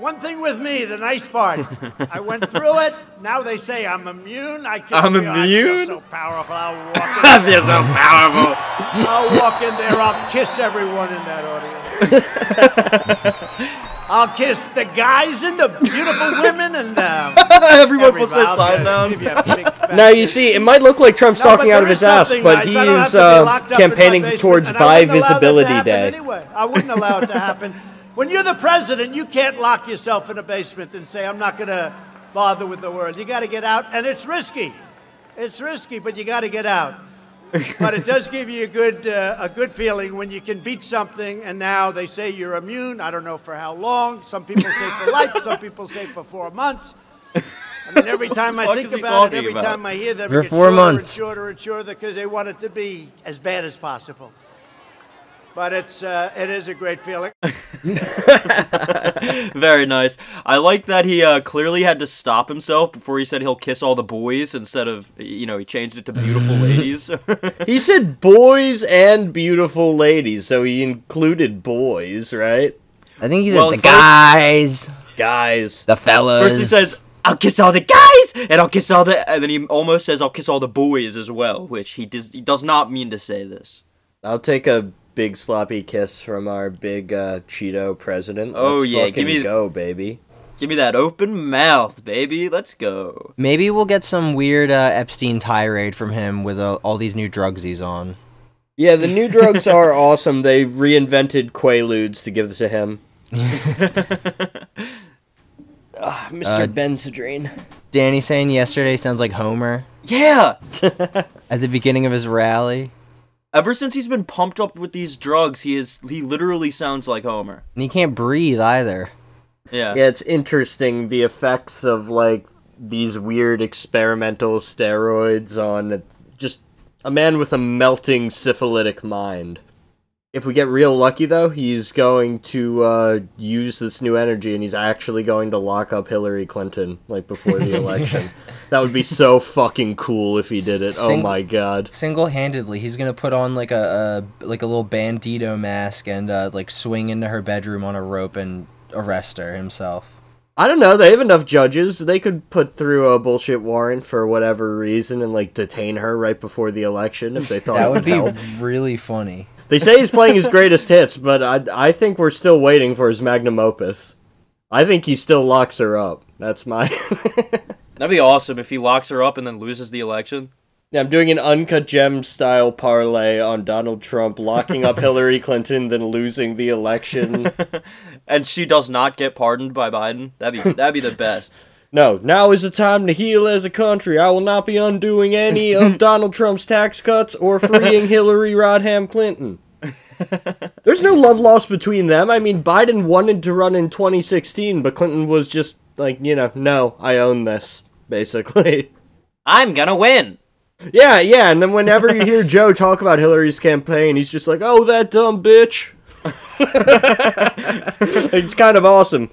One thing with me, the nice part. I went through it. Now they say I'm immune. I can I'm feel- I immune? feel so powerful. I'll walk. In, I feel so powerful. I'll walk in there. I'll kiss everyone in that audience. I'll kiss the guys and the beautiful women and um, Everyone puts their everybody. sign I'll down. give you a big fat Now you see, it might look like Trump's No, talking out of his ass, but nice. he I don't have is uh, locked up in my campaigning towards and I Buy wouldn't allow that to Visibility Day. Anyway, I wouldn't allow it to happen. When you're the president, you can't lock yourself in a basement and say, "I'm not going to bother with the world." You got to get out, and it's risky. It's risky, but you got to get out. but it does give you a good uh, a good feeling when you can beat something. And now they say you're immune. I don't know for how long. Some people say for life. Some people say for four months. I mean, every time I think about it, every about? time I hear them, For it gets four shorter months. and shorter and shorter because they want it to be as bad as possible. But it's uh, it is a great feeling. Very nice. I like that he uh, clearly had to stop himself before he said he'll kiss all the boys instead of, you know, he changed it to beautiful ladies. He said boys and beautiful ladies, so he included boys, right? I think he said Well, the first- guys, Guys. the fellas. First he says, I'll kiss all the guys, and I'll kiss all the, and then he almost says, I'll kiss all the boys as well, which he does, he does not mean to say this. I'll take a big sloppy kiss from our big uh, Cheeto president. Oh, Let's yeah, give me- go, baby. Give me that open mouth, baby. Let's go. Maybe we'll get some weird uh, Epstein tirade from him with uh, all these new drugs he's on. Yeah, the new drugs are awesome. They reinvented Quaaludes to give to him. Ah, Mr. Uh, Benzedrine. Danny saying yesterday sounds like Homer Yeah. at the beginning of his rally, Ever since he's been pumped up with these drugs, he is he literally sounds like Homer. and he can't breathe either. Yeah. Yeah, it's interesting the effects of like these weird experimental steroids on just a man with a melting syphilitic mind. If we get real lucky though, he's going to uh, use this new energy and he's actually going to lock up Hillary Clinton like before the election. that would be so fucking cool if he did it. Oh my god. Single-handedly, he's gonna put on like a, a like a little bandito mask and uh, like swing into her bedroom on a rope and arrest her himself. I don't know. They have enough judges. They could put through a bullshit warrant for whatever reason and like detain her right before the election if they thought That would be help. really funny. They say he's playing his greatest hits, but I I think we're still waiting for his magnum opus. I think he still locks her up. That's my. That'd be awesome if he locks her up and then loses the election. Yeah, I'm doing an uncut gem style parlay on Donald Trump locking up Hillary Clinton, then losing the election. and she does not get pardoned by Biden. That'd be that'd be the best. No, now is the time to heal as a country. I will not be undoing any of Donald Trump's tax cuts or freeing Hillary Rodham Clinton. There's no love lost between them. I mean, Biden wanted to run in 2016, but Clinton was just like, you know, no, I own this, basically. I'm gonna win. Yeah, yeah, and then whenever you hear Joe talk about Hillary's campaign, he's just like, oh, that dumb bitch. it's kind of awesome.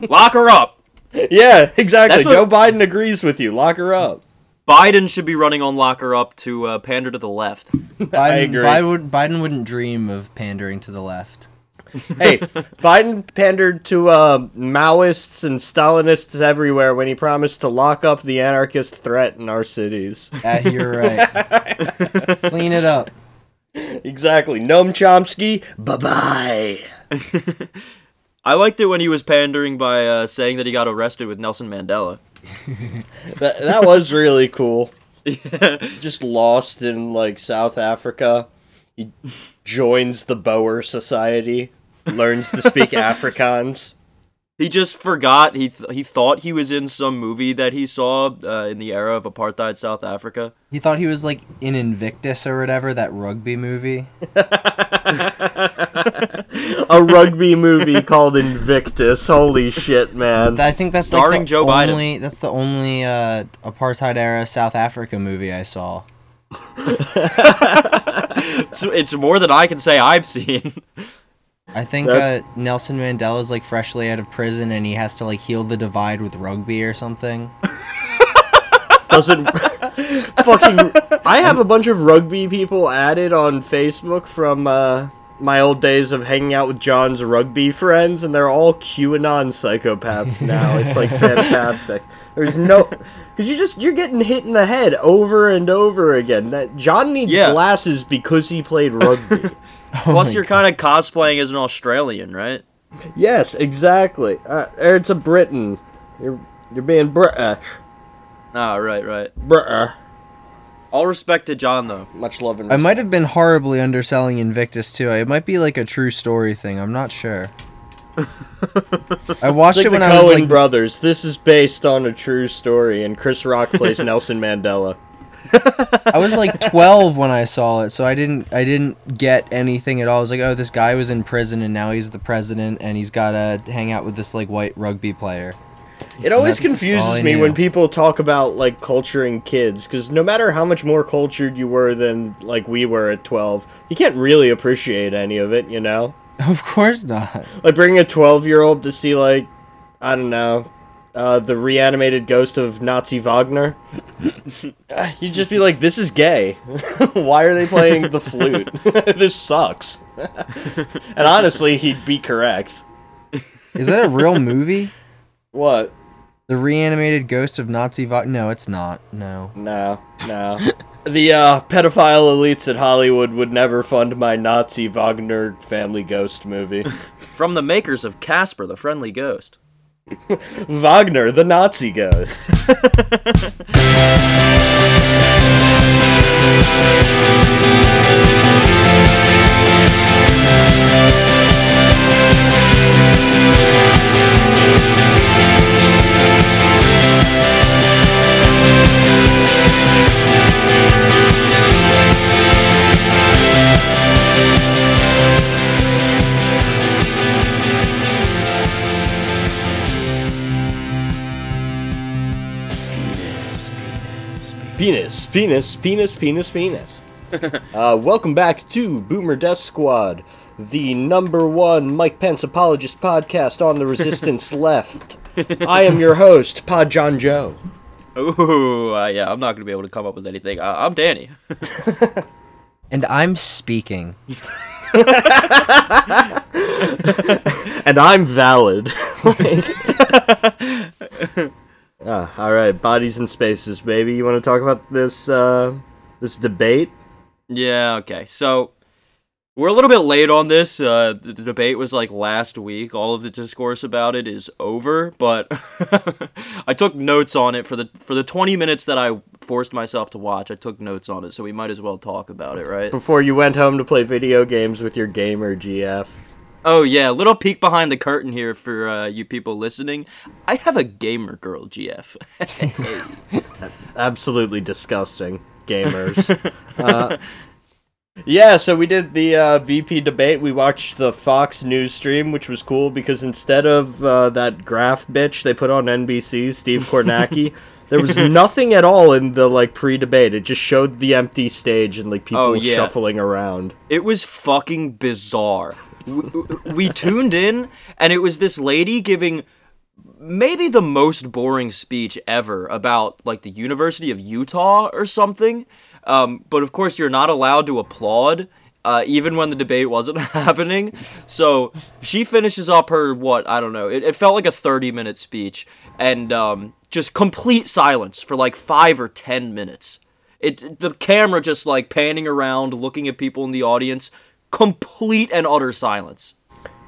Lock her up. Yeah, exactly. What- Joe Biden agrees with you. Lock her up. Biden should be running on lock her up to uh, pander to the left. Biden, agree. Biden, would, Biden wouldn't dream of pandering to the left. hey, Biden pandered to uh, Maoists and Stalinists everywhere when he promised to lock up the anarchist threat in our cities. Ah, you're right. Clean it up. Exactly. Noam Chomsky, bye bye. I liked it when he was pandering by uh, saying that he got arrested with Nelson Mandela. That, that was really cool. Just lost in like South Africa. He joins the Boer Society, learns to speak Afrikaans. He just forgot. He th- he thought he was in some movie that he saw uh, in the era of apartheid South Africa. He thought he was like in Invictus or whatever, that rugby movie. A rugby movie called Invictus. Holy shit, man. I think that's Starring like the Joe Biden. only, That's the only uh, apartheid era South Africa movie I saw. It's, it's more than I can say I've seen. I think uh, That's- Nelson Mandela's like freshly out of prison and he has to like heal the divide with rugby or something. doesn't fucking I have a bunch of rugby people added on Facebook from uh my old days of hanging out with John's rugby friends, and they're all QAnon psychopaths now. It's like fantastic. There's no, because you just you're getting hit in the head over and over again. That John needs Yeah. glasses because he played rugby. Plus, you're kind of cosplaying as an Australian, right? yes, exactly. Uh, or it's a Briton. You're you're being British. Ah, right, right. British. All respect to John, though. Much love and Respect. I might have been horribly underselling Invictus too. It might be like a true story thing. I'm not sure. I watched It's like it when the I was Coen like brothers. This is based on a true story, and Chris Rock plays Nelson Mandela. I was like 12 when I saw it, so I didn't I didn't get anything at all. I was like, oh, this guy was in prison and now he's the president and he's got to hang out with this like white rugby player. It always confuses me knew. when people talk about like culturing kids, because no matter how much more cultured you were than like we were at twelve, you can't really appreciate any of it. You know, Of course not. like bringing a twelve-year-old to see like I don't know. Uh, the reanimated ghost of Nazi Wagner. You'd just be like, "This is gay. Why are they playing the flute? this sucks." and honestly, he'd be correct. Is that a real movie? What? The reanimated ghost of Nazi Wagner? No, it's not. No. No, no. the uh, pedophile elites at Hollywood would never fund my Nazi Wagner family ghost movie. From the makers of Casper, the Friendly Ghost. Wagner, the Nazi ghost. Penis, penis, penis, penis, penis. uh, welcome back to Boomer Death Squad, the number one Mike Pence apologist podcast on the resistance left. I am your host, Pod John Joe. Ooh, uh, yeah, I'm not gonna be able to come up with anything. Uh, I'm Danny. And I'm speaking. and I'm valid. Ah, all right, bodies and spaces, baby. You want to talk about this uh, this debate? Yeah, okay. So we're a little bit late on this. Uh, the, the debate was like last week. All of the discourse about it is over, but I took notes on it for the for the 20 minutes that I forced myself to watch. I took notes on it, so we might as well talk about it, right? Before you went home to play video games with your gamer GF. Oh yeah, little peek behind the curtain here for uh, you people listening. I have a gamer girl, GF. absolutely disgusting gamers. uh, yeah, so we did the uh, VP debate. We watched the Fox News stream, which was cool because instead of uh, that graph bitch they put on NBC, Steve Kornacki, there was nothing at all in the like pre-debate. It just showed the empty stage and like people Oh, yeah. shuffling around. It was fucking bizarre. We, tuned in, and it was this lady giving maybe the most boring speech ever about like the University of Utah or something. Um, but of course, you're not allowed to applaud. Uh, even when the debate wasn't happening. So she finishes up her, what, I don't know. It, it felt like a 30 minute speech. And um, just complete silence for like five or 10 minutes. It the camera just like panning around, looking at people in the audience, complete and utter silence.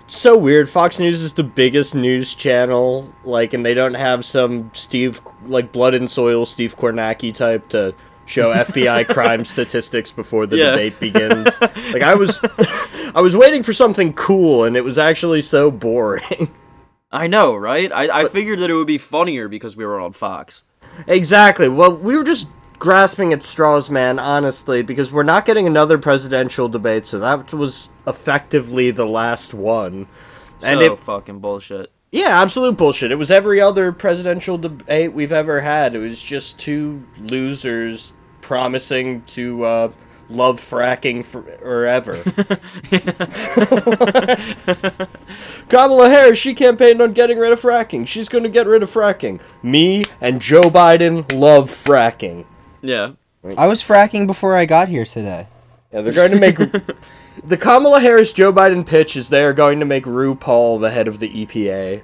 It's so weird. Fox News is the biggest news channel, like, and they don't have some Steve, like, blood and soil Steve Kornacki type to show FBI crime statistics before the Yeah. debate begins. Like, I was, I was waiting for something cool, and it was actually so boring. I know, right? I, I figured that it would be funnier because we were on Fox. exactly. Well, we were just grasping at straws, man. Honestly, because we're not getting another presidential debate, so that was effectively the last one. So And it, fucking bullshit. Yeah, absolute bullshit. It was every other presidential debate we've ever had. It was just two losers promising to uh, love fracking forever. Kamala Harris, she campaigned on getting rid of fracking. She's going to get rid of fracking. Me and Joe Biden love fracking. Yeah. I was fracking before I got here today. Yeah, they're going to make The Kamala Harris Joe Biden pitch is they are going to make RuPaul the head of the EPA.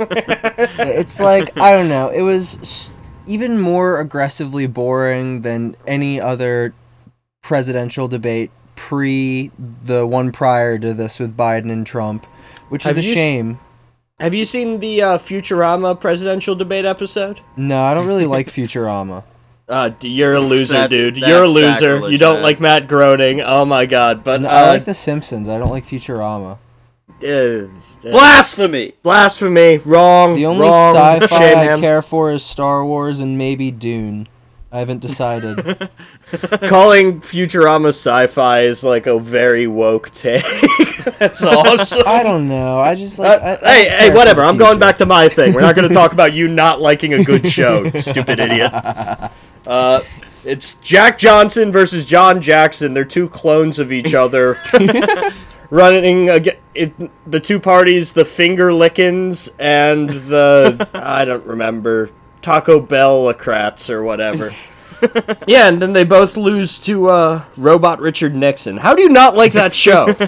it's like I don't know. It was even more aggressively boring than any other presidential debate pre the one prior to this with Biden and Trump, which is Have a you s- shame. Have you seen the uh, Futurama presidential debate episode? No, I don't really like Futurama. Uh, you're a loser, That's- dude. that's You're a loser. sacrilege, You don't man. like Matt Groening. Oh my god. But No, uh, I like The Simpsons. I don't like Futurama. uh, Blasphemy! blasphemy. Wrong. The only wrong. sci-fi Shame I him. care for is Star Wars and maybe Dune. I haven't decided. Calling Futurama sci-fi is like a very woke take. That's awesome. I don't know. I just Uh, like. I- I hey, hey, whatever. I'm going back to my thing. We're not going to talk about you not liking a good show, stupid idiot. Uh, it's Jack Johnson versus John Jackson. They're two clones of each other, running against it, the two parties, the Finger Lickens and the I don't remember Taco Bell Lacrats or whatever. yeah, and then they both lose to uh, Robot Richard Nixon. How do you not like that show?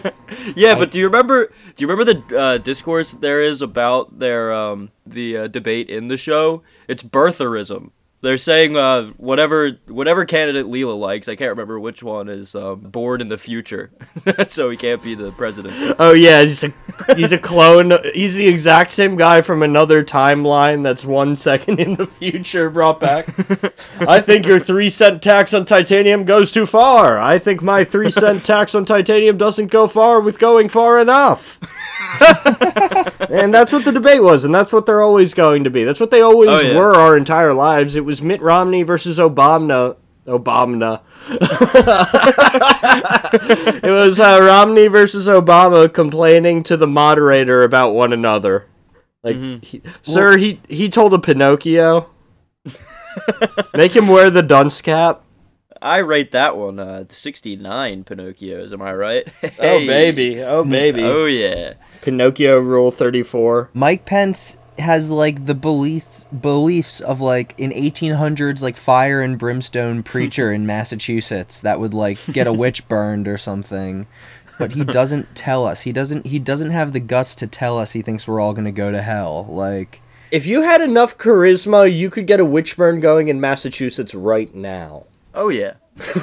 Yeah, but do you remember? Do you remember the uh, discourse there is about their um, the uh, debate in the show? It's birtherism. They're saying uh, whatever whatever candidate Leela likes. I can't remember which one is um, born in the future, so he can't be the president. Oh yeah, he's a he's a clone. He's the exact same guy from another timeline that's one second in the future brought back. I think your three cent tax on titanium goes too far. I think my three cent tax on titanium doesn't go far with going far enough. and that's what the debate was, and that's what they're always going to be. That's what they always Oh, yeah. were our entire lives. It was Mitt Romney versus Obama. Obama. it was uh, Romney versus Obama complaining to the moderator about one another. Like, he, sir, he he told a Pinocchio, make him wear the dunce cap. I rate that one uh, 69 Pinocchios. Am I right? Oh Hey. baby, oh baby, Oh yeah. Pinocchio Rule Thirty Four. Mike Pence has like the beliefs beliefs of like an 1800s like fire and brimstone preacher in Massachusetts that would like get a witch burned or something. But he doesn't tell us. He doesn't he doesn't have the guts to tell us he thinks we're all going to go to hell. Like If you had enough charisma, you could get a witch burn going in Massachusetts right now. Oh yeah.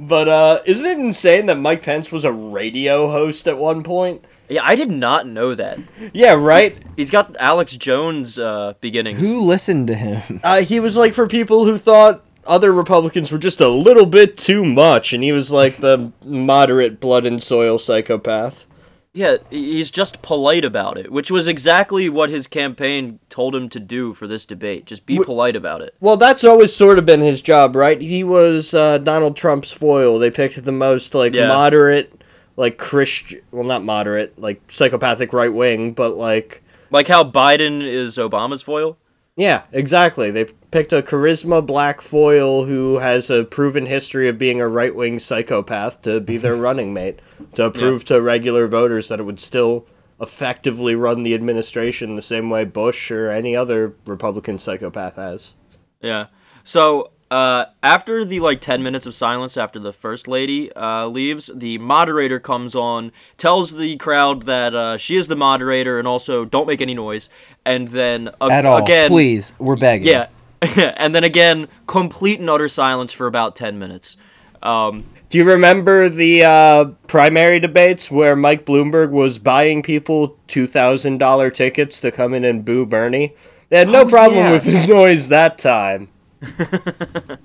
But uh, isn't it insane that Mike Pence was a radio host at one point? Yeah, I did not know that. Yeah, right. He's got Alex Jones uh, beginnings. who listened to him? Uh, he was like for people who thought other Republicans were just a little bit too much, and he was like the moderate blood and soil psychopath. Yeah, he's just polite about it, which was exactly what his campaign told him to do for this debate. Just be polite about it. Well, that's always sort of been his job, right? He was uh, Donald Trump's foil. They picked the most like Yeah. moderate, like Christian. Well, not moderate, like psychopathic right wing, but like Like how Biden is Obama's foil. Yeah, exactly. They picked a charisma black foil who has a proven history of being a right wing psychopath to be their running mate, to prove to regular voters that it would still effectively run the administration the same way Bush or any other Republican psychopath has. Yeah. So uh, after the like ten minutes of silence after the first lady uh, leaves, the moderator comes on, tells the crowd that uh, she is the moderator, and also don't make any noise. And then At all. again, Please, we're begging. yeah. and then again, complete and utter silence for about ten minutes. Um, Do you remember the uh, primary debates where Mike Bloomberg was buying people $2,000 tickets to come in and boo Bernie? They had no problem yeah. with the noise that time.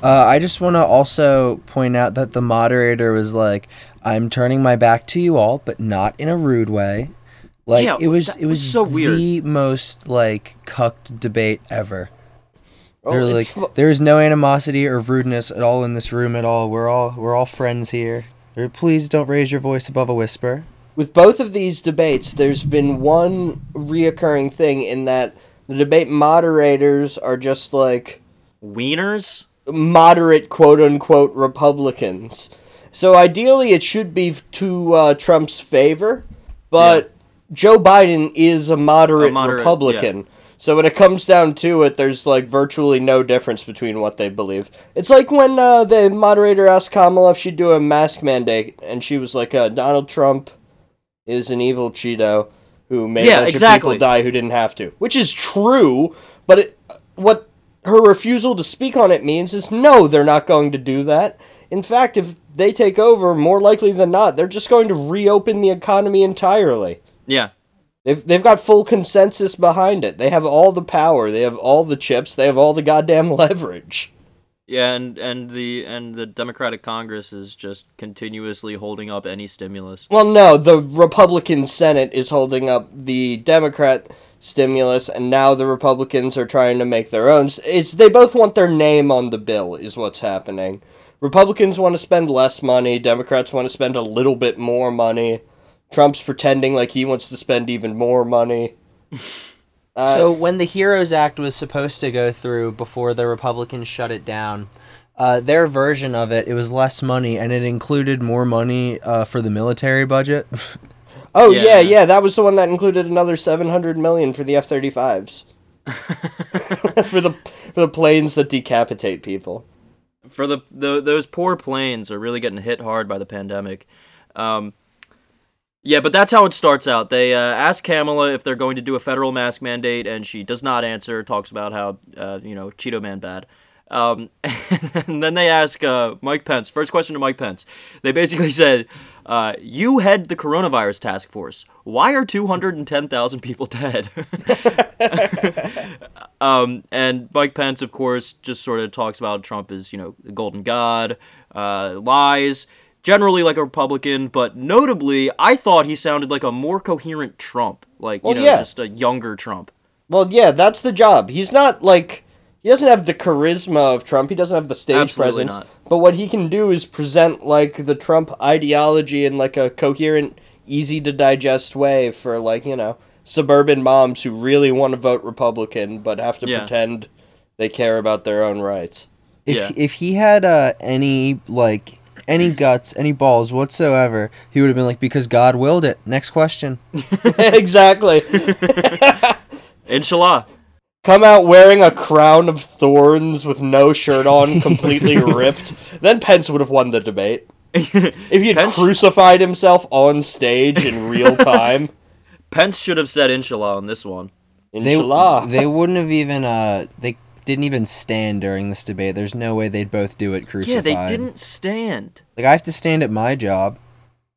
Uh, I just want to also point out that the moderator was like, "I'm turning my back to you all, but not in a rude way." Like Yeah, it was, it was, was so weird. the most like cucked debate ever. Oh, They're like, fu- there is no animosity or rudeness at all in this room at all. We're all we're all friends here. Please don't raise your voice above a whisper. with both of these debates, there's been one reoccurring thing in that the debate moderators are just like wieners. moderate quote unquote Republicans. So ideally, it should be to uh, Trump's favor, but Joe Biden is a moderate, A moderate, Republican. So when it comes down to it, there's like virtually no difference between what they believe. It's like when uh, the moderator asked Kamala if she'd do a mask mandate, and she was like, uh, "Donald Trump is an evil Cheeto who made Yeah, a bunch exactly. of people die who didn't have to," which is true. But it, what her refusal to speak on it means is no, they're not going to do that. In fact, if they take over, more likely than not, they're just going to reopen the economy entirely. Yeah. They've, they've got full consensus behind it. They have all the power. They have all the chips. They have all the goddamn leverage. Yeah, and and the and the Democratic Congress is just continuously holding up any stimulus. Well, no, the Republican Senate is holding up the Democrat stimulus, and now the Republicans are trying to make their own. It's they both want their name on the bill, is what's happening. Republicans want to spend less money. Democrats want to spend a little bit more money. Trump's pretending like he wants to spend even more money. Uh, so when the Heroes Act was supposed to go through before the Republicans shut it down, uh, their version of it, it was less money and it included more money uh, for the military budget. Oh yeah. Yeah. yeah, that was the one that included another seven hundred million for the F thirty fives. For the for the planes that decapitate people. For the, the those poor planes are really getting hit hard by the pandemic. Um, yeah, but that's how it starts out. They uh, ask Kamala if they're going to do a federal mask mandate, and she does not answer. Talks about how uh, you know Cheeto Man bad. Um, and then they ask uh, Mike Pence. First question to Mike Pence. They basically said, uh, "You head the coronavirus task force. Why are two hundred and ten thousand people dead?" um, and Mike Pence, of course, just sort of talks about Trump as you know the golden god, uh, lies. Generally like a Republican, but notably, I thought he sounded like a more coherent Trump, like you Well, know, yeah. just a younger Trump. Well, yeah, that's the job. He's not like he doesn't have the charisma of Trump. He doesn't have the stage Absolutely presence. not. But what he can do is present like the Trump ideology in like a coherent, easy to digest way for like, you know, suburban moms who really want to vote Republican but have to Yeah. pretend they care about their own rights. if Yeah. if he had uh, any like any guts, any balls whatsoever, he would have been like, because God willed it. Next question. exactly. Inshallah. Come out wearing a crown of thorns with no shirt on, completely ripped. Then Pence would have won the debate. If he had Pence- crucified himself on stage in real time. Pence should have said Inshallah on this one. They Inshallah. they wouldn't have even uh they didn't even stand during this debate. There's no way they'd both do it crucially. Yeah, they didn't stand. Like I have to stand at my job.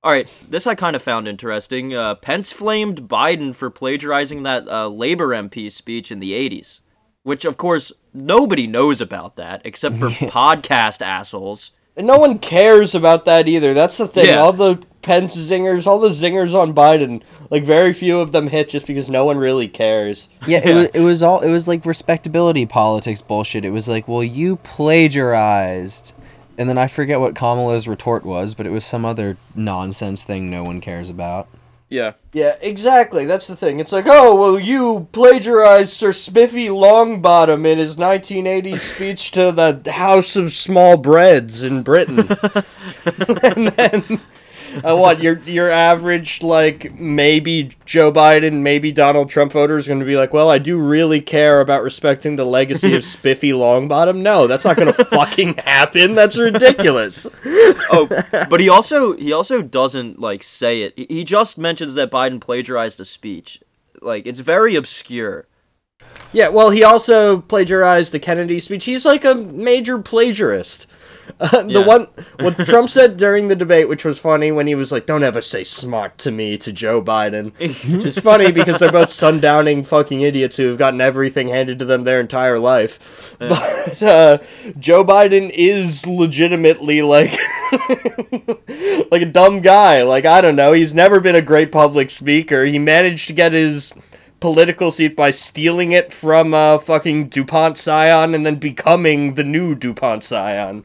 All right, this I kind of found interesting. Uh, Pence flamed Biden for plagiarizing that uh, Labor MP speech in the 80s, which, of course, nobody knows about that except for podcast assholes. And no one cares about that either. That's the thing. Yeah. All the Pence zingers, all the zingers on Biden, like very few of them hit just because no one really cares. Yeah, Yeah. It, was, it was all it was like respectability politics bullshit. It was like, well, you plagiarized, and then I forget what Kamala's retort was, but it was some other nonsense thing no one cares about. Yeah. Yeah, exactly. That's the thing. It's like, oh, well, you plagiarized Sir Spiffy Longbottom in his 1980 speech to the House of Small Breads in Britain. and then, uh, what, your your average, like, maybe Joe Biden, maybe Donald Trump voter is going to be like, well, I do really care about respecting the legacy of Spiffy Longbottom. No, that's not going to fucking happen. That's ridiculous. Oh, but he also he also doesn't like say it. He- He just mentions that Biden plagiarized a speech. Like it's very obscure. Yeah, well, he also plagiarized the Kennedy speech. He's like a major plagiarist. Uh, the Yeah. one what Trump said during the debate, which was funny, when he was like, "Don't ever say smart to me" to Joe Biden, which is funny because they're both sundowning fucking idiots who have gotten everything handed to them their entire life. But uh, Joe Biden is legitimately like like a dumb guy. Like I don't know, he's never been a great public speaker. He managed to get his political seat by stealing it from uh, fucking DuPont Scion and then becoming the new DuPont Scion.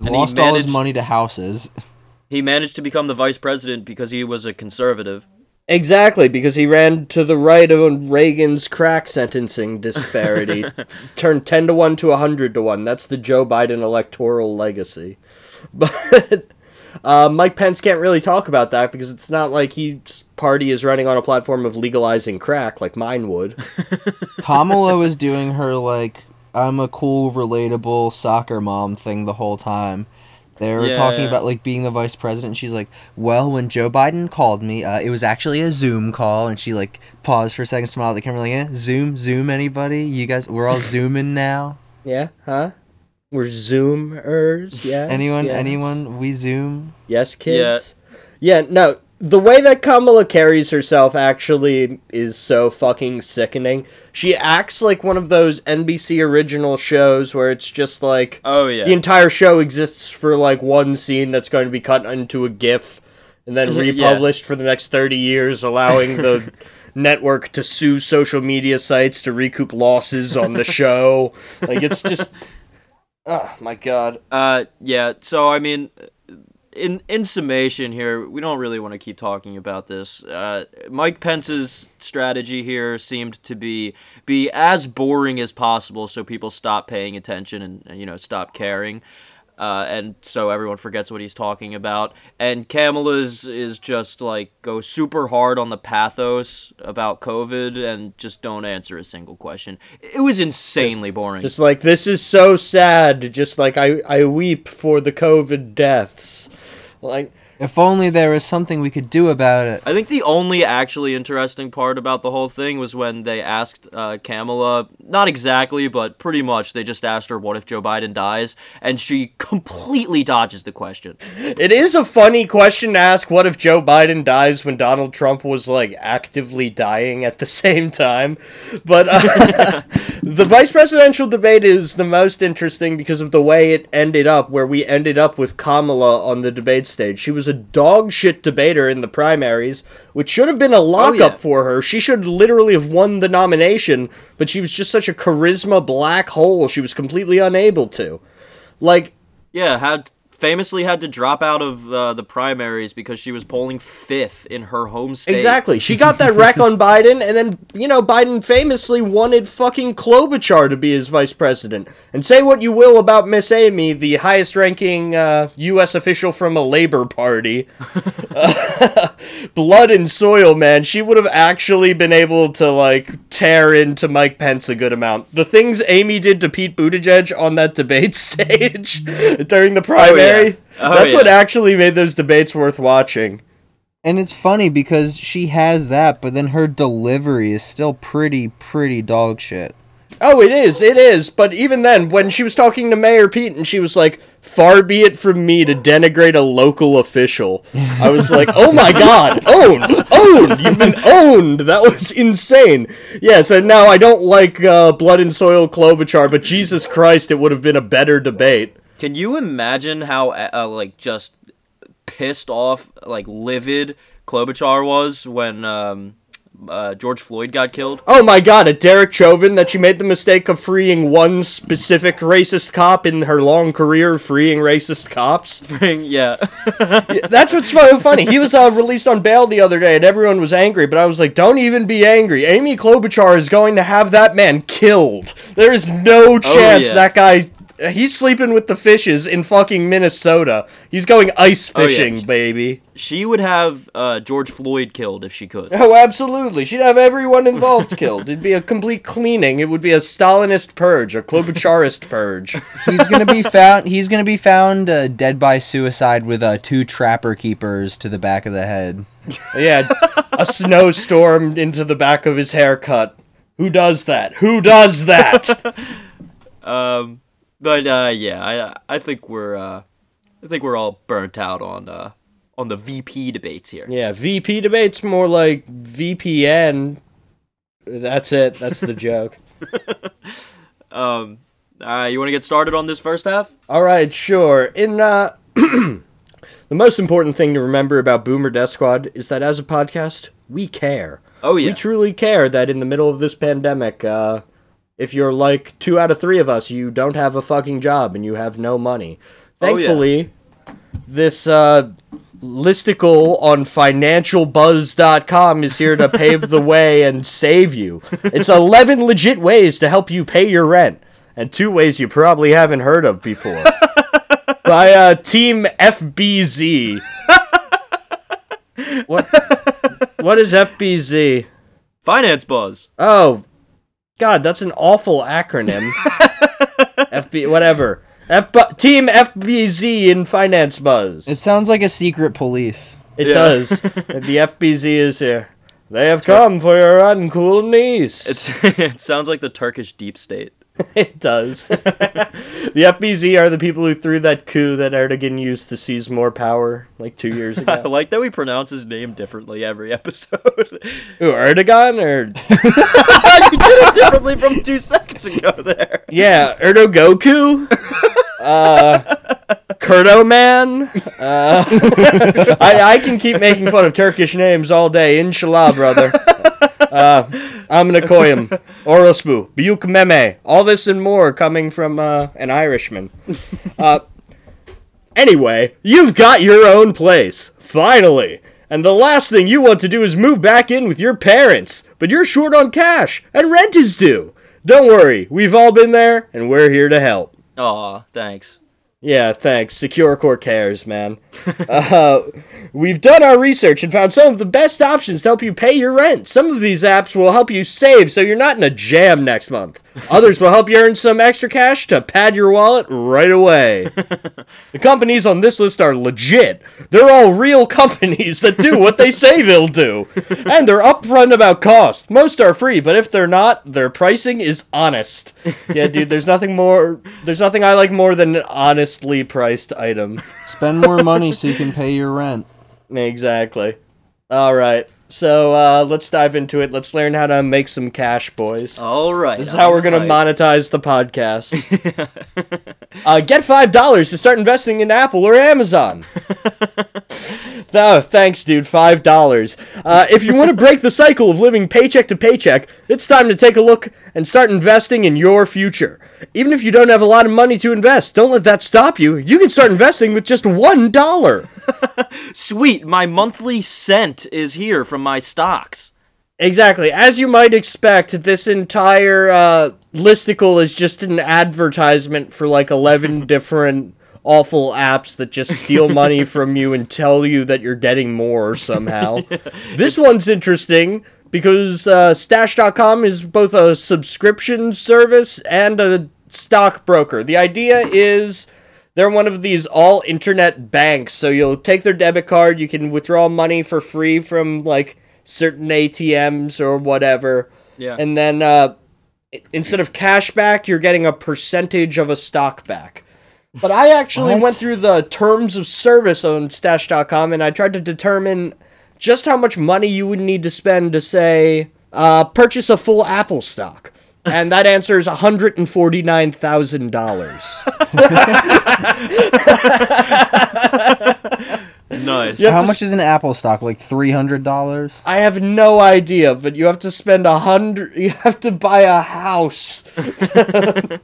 And he Lost all his money to houses. He managed to become the vice president because he was a conservative. Exactly, because he ran to the right of Reagan's crack sentencing disparity. Turned 10 to 1 to 100 to 1. That's the Joe Biden electoral legacy. But Uh, Mike Pence can't really talk about that because it's not like his party is running on a platform of legalizing crack like mine would. Kamala was doing her like I'm a cool, relatable soccer mom thing the whole time. They were Yeah, talking yeah. about like being the vice president. She's like, "Well, when Joe Biden called me, uh, it was actually a Zoom call." And she like paused for a second, smiled at the camera, like, "Yeah, Zoom, Zoom, anybody? You guys, we're all zooming now. yeah, huh? We're Zoomers, yeah. Anyone, yes. anyone? We Zoom." Yes, kids. Yeah. no. The way that Kamala carries herself actually is so fucking sickening. She acts like one of those NBC original shows where it's just like Oh yeah. the entire show exists for like one scene that's going to be cut into a GIF and then Yeah. republished for the next 30 years, allowing the network to sue social media sites to recoup losses on the show. Like, it's just. Oh my god. Uh, yeah. So I mean, in in summation, here we don't really want to keep talking about this. Uh, Mike Pence's strategy here seemed to be be as boring as possible, so people stop paying attention and, and, you know stop caring. Uh, and so everyone forgets what he's talking about. And Kamala's is just like go super hard on the pathos about COVID and just don't answer a single question. It was insanely boring. Just like, this is so sad. Just like, I, I weep for the COVID deaths. Like, If only there was something we could do about it. I think the only actually interesting part about the whole thing was when they asked uh, Kamala, not exactly, but pretty much, they just asked her, What if Joe Biden dies? And she completely dodges the question. It is a funny question to ask what if Joe Biden dies when Donald Trump was like actively dying at the same time. But uh, the vice presidential debate is the most interesting because of the way it ended up, where we ended up with Kamala on the debate stage. She was a dog shit debater in the primaries, which should have been a oh, lockup yeah. for her. She should literally have won the nomination, but she was just such a charisma black hole, she was completely unable to. Like, Yeah, had famously had to drop out of uh, the primaries because she was polling fifth in her home state. Exactly. She got that wreck on Biden, and then, you know, Biden famously wanted fucking Klobuchar to be his vice president. And say what you will about Miss Amy, the highest ranking uh, U.S. official from a Labor Party. Blood and soil, man. She would have actually been able to, like, tear into Mike Pence a good amount. The things Amy did to Pete Buttigieg on that debate stage during the primary, Oh, that's what actually made those debates worth watching. And it's funny because she has that, but then her delivery is still pretty, pretty dog shit. Oh, it is, it is. But even then, when she was talking to Mayor Pete and she was like, far be it from me to denigrate a local official, I was like, oh my god, owned, owned, you've been owned. That was insane. Yeah, so now I don't like uh, Blood and Soil Klobuchar, but Jesus Christ, it would have been a better debate. Can you imagine how uh, like just pissed off, like livid Klobuchar was when um, uh, George Floyd got killed? Oh my god, at Derek Chauvin that she made the mistake of freeing one specific racist cop in her long career of freeing racist cops. yeah. That's what's so funny. He was uh, released on bail the other day, and everyone was angry. But I was like, "Don't even be angry. Amy Klobuchar is going to have that man killed. There is no chance yeah. that guy. He's sleeping with the fishes in fucking Minnesota. He's going ice Oh, yeah. fishing, baby. she would have uh, George Floyd killed if she could. Oh, absolutely. She'd have everyone involved killed. It'd be a complete cleaning. It would be a Stalinist purge, a Klobucharist purge. He's gonna be found. He's gonna be found uh, dead by suicide with uh, two trapper keepers to the back of the head. Yeah, a snowstorm into the back of his haircut. Who does that? Who does that? Um, but uh, yeah, I I think we're uh, I think we're all burnt out on uh, on the VP debates here. Yeah, VP debates more like VPN. That's it. That's the joke. Um, uh, you want to get started on this first half? All right, sure. In uh the most important thing to remember about Boomer Death Squad is that as a podcast, we care. Oh yeah. We truly care that in the middle of this pandemic, uh if you're like 2 out of 3 of us, you don't have a fucking job and you have no money. Oh, yeah. Thankfully, this uh listicle on financebuzz.com is here to pave the way and save you. It's 11 legit ways to help you pay your rent and two ways you probably haven't heard of before. by uh, Team FBZ. what? What is FBZ? Finance buzz. Oh, God, that's an awful acronym. FB, whatever. F Team FBZ in Finance Buzz. It sounds like a secret police. It Yeah. does. the FBZ is here. They have come for your uncool niece. It's it sounds like the Turkish deep state. it does. the FBZ are the people who threw that coup that Erdogan used to seize more power like two years ago. I like that we pronounce his name differently every episode. Who, Erdogan or you did it differently from two seconds ago there. yeah, Erdo Goku, uh, Kurdo Man. Uh, I I can keep making fun of Turkish names all day. Inshallah, brother. Uh, Amna Koyim, Orospu, Biyuk Meme, all this and more coming from uh, an Irishman. Uh, anyway, you've got your own place, finally. And the last thing you want to do is move back in with your parents, but you're short on cash, and rent is due. Don't worry, we've all been there, and we're here to help. Aw, thanks. Yeah, thanks. Secure Core cares, man. uh, we've done our research and found some of the best options to help you pay your rent. Some of these apps will help you save so you're not in a jam next month. Others will help you earn some extra cash to pad your wallet right away. the companies on this list are legit. They're all real companies that do what they say they'll do. And they're upfront about cost. Most are free, but if they're not, their pricing is honest. Yeah, dude, there's nothing more there's nothing I like more than an honestly priced item. Spend more money so you can pay your rent. Exactly. All right. So, uh, let's dive into it. Let's learn how to make some cash, boys. All right. This is how we're gonna monetize the podcast. uh, get five dollars to start investing in Apple or Amazon. oh, thanks, dude. Five dollars. Uh, if you want to break the cycle of living paycheck to paycheck, it's time to take a look and start investing in your future. Even if you don't have a lot of money to invest, don't let that stop you. You can start investing with just one dollar. Sweet, my monthly cent is here from my stocks. Exactly. As you might expect, this entire uh, listicle is just an advertisement for like 11 different awful apps that just steal money from you and tell you that you're getting more somehow. this one's interesting because uh, Stash.com is both a subscription service and a stockbroker. The idea is. They're one of these all internet banks, so you'll take their debit card, you can withdraw money for free from like certain ATMs or whatever. Yeah. And then uh, instead of cash back, you're getting a percentage of a stock back. But I actually What? went through the terms of service on Stash.com and I tried to determine just how much money you would need to spend to, say, uh, purchase a full Apple stock. And that answer is $149,000. Nice. Yeah. How much s- is an Apple stock? Like three hundred dollars? I have no idea, but you have to spend a hundred. You have to buy a house to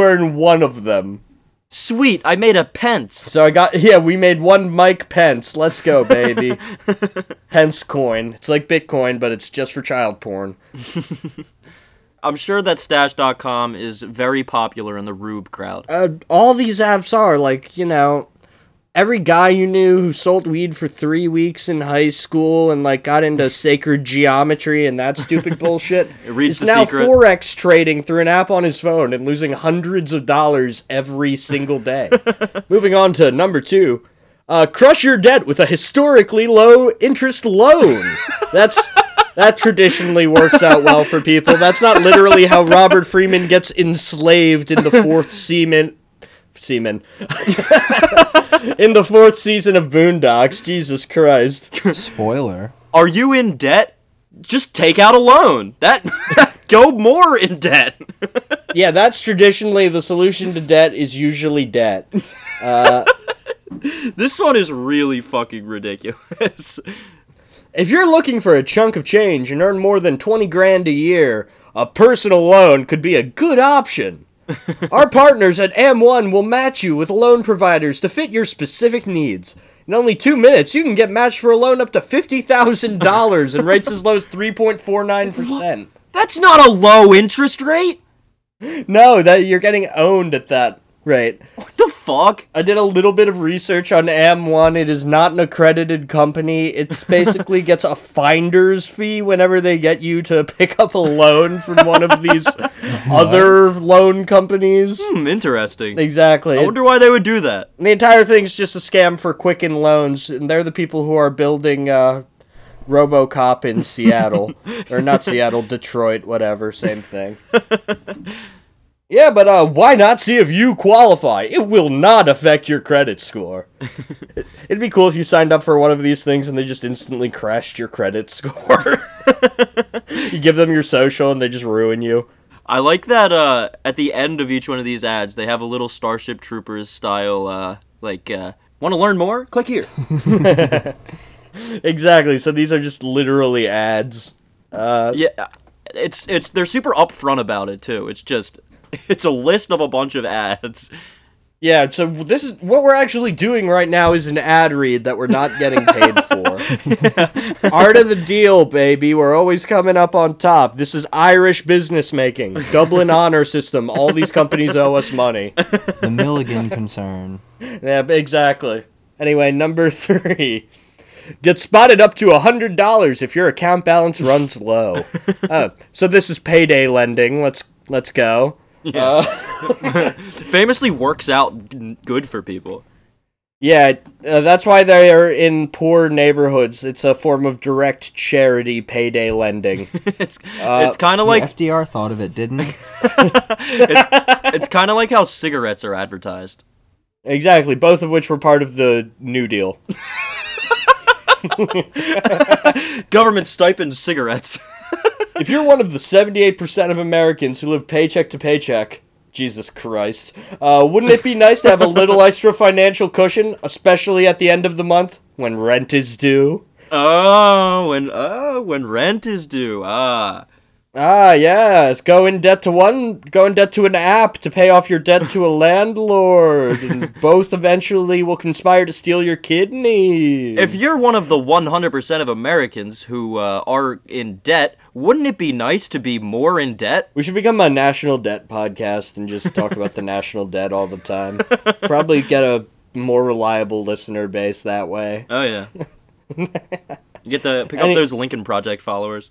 earn one of them. Sweet, I made a pence. So I got yeah, we made one Mike Pence. Let's go, baby. Pence coin. It's like Bitcoin, but it's just for child porn. I'm sure that Stash.com is very popular in the Rube crowd. Uh, all these apps are like you know. Every guy you knew who sold weed for three weeks in high school and like got into sacred geometry and that stupid bullshit is now Secret. forex trading through an app on his phone and losing hundreds of dollars every single day. Moving on to number two, uh, crush your debt with a historically low interest loan. That's that traditionally works out well for people. That's not literally how Robert Freeman gets enslaved in the fourth seaman. Seaman. in the fourth season of Boondocks. Jesus Christ. Spoiler. Are you in debt? Just take out a loan. That go more in debt. Yeah, that's traditionally the solution to debt is usually debt. Uh, this one is really fucking ridiculous. If you're looking for a chunk of change and earn more than 20 grand a year, a personal loan could be a good option. Our partners at M1 will match you with loan providers to fit your specific needs. In only two minutes, you can get matched for a loan up to $50,000 and rates as low as 3.49%. That's not a low interest rate. No, that you're getting owned at that rate. What the fuck? I did a little bit of research on M1. It is not an accredited company. It basically gets a finder's fee whenever they get you to pick up a loan from one of these other loan companies. Hmm, interesting. Exactly. I wonder why they would do that. the entire thing's just a scam for Quicken Loans, and they're the people who are building uh, RoboCop in Seattle, or not Seattle, Detroit, whatever, same thing. Yeah, but uh, why not see if you qualify? It will not affect your credit score. It'd be cool if you signed up for one of these things and they just instantly crashed your credit score. you give them your social and they just ruin you. I like that uh, at the end of each one of these ads, they have a little Starship Troopers style, uh, like, uh, want to learn more? Click here. Exactly. So these are just literally ads. Uh, yeah, it's it's they're super upfront about it too. It's just it's a list of a bunch of ads. Yeah, so this is what we're actually doing right now is an ad read that we're not getting paid for. Art of the deal, baby. We're always coming up on top. This is Irish business making. Dublin honor system. All these companies owe us money. The Milligan concern. Yeah, exactly. Anyway, number three. Get spotted up to a hundred dollars if your account balance runs low. Oh, so this is payday lending. Let's let's go. Famously works out good for people. Yeah, uh, that's why they are in poor neighborhoods. It's a form of direct charity payday lending. it's it's kind of Like, like FDR thought of it, didn't he? it's kind of like how cigarettes are advertised. exactly, both of which were part of the New Deal. Government stipend cigarettes. If you're one of the 78% of Americans who live paycheck to paycheck, Jesus Christ, uh, wouldn't it be nice to have a little extra financial cushion, especially at the end of the month when rent is due? oh, when oh when rent is due. Ah. Ah, yes. Go in debt to one, go in debt to an app to pay off your debt to a landlord, and both eventually will conspire to steal your kidneys. If you're one of the 100% of Americans who uh, are in debt, wouldn't it be nice to be more in debt? we should become a national debt podcast and just talk about the national debt all the time. Probably get a more reliable listener base that way. Oh yeah. get the pick up Any- those Lincoln Project followers.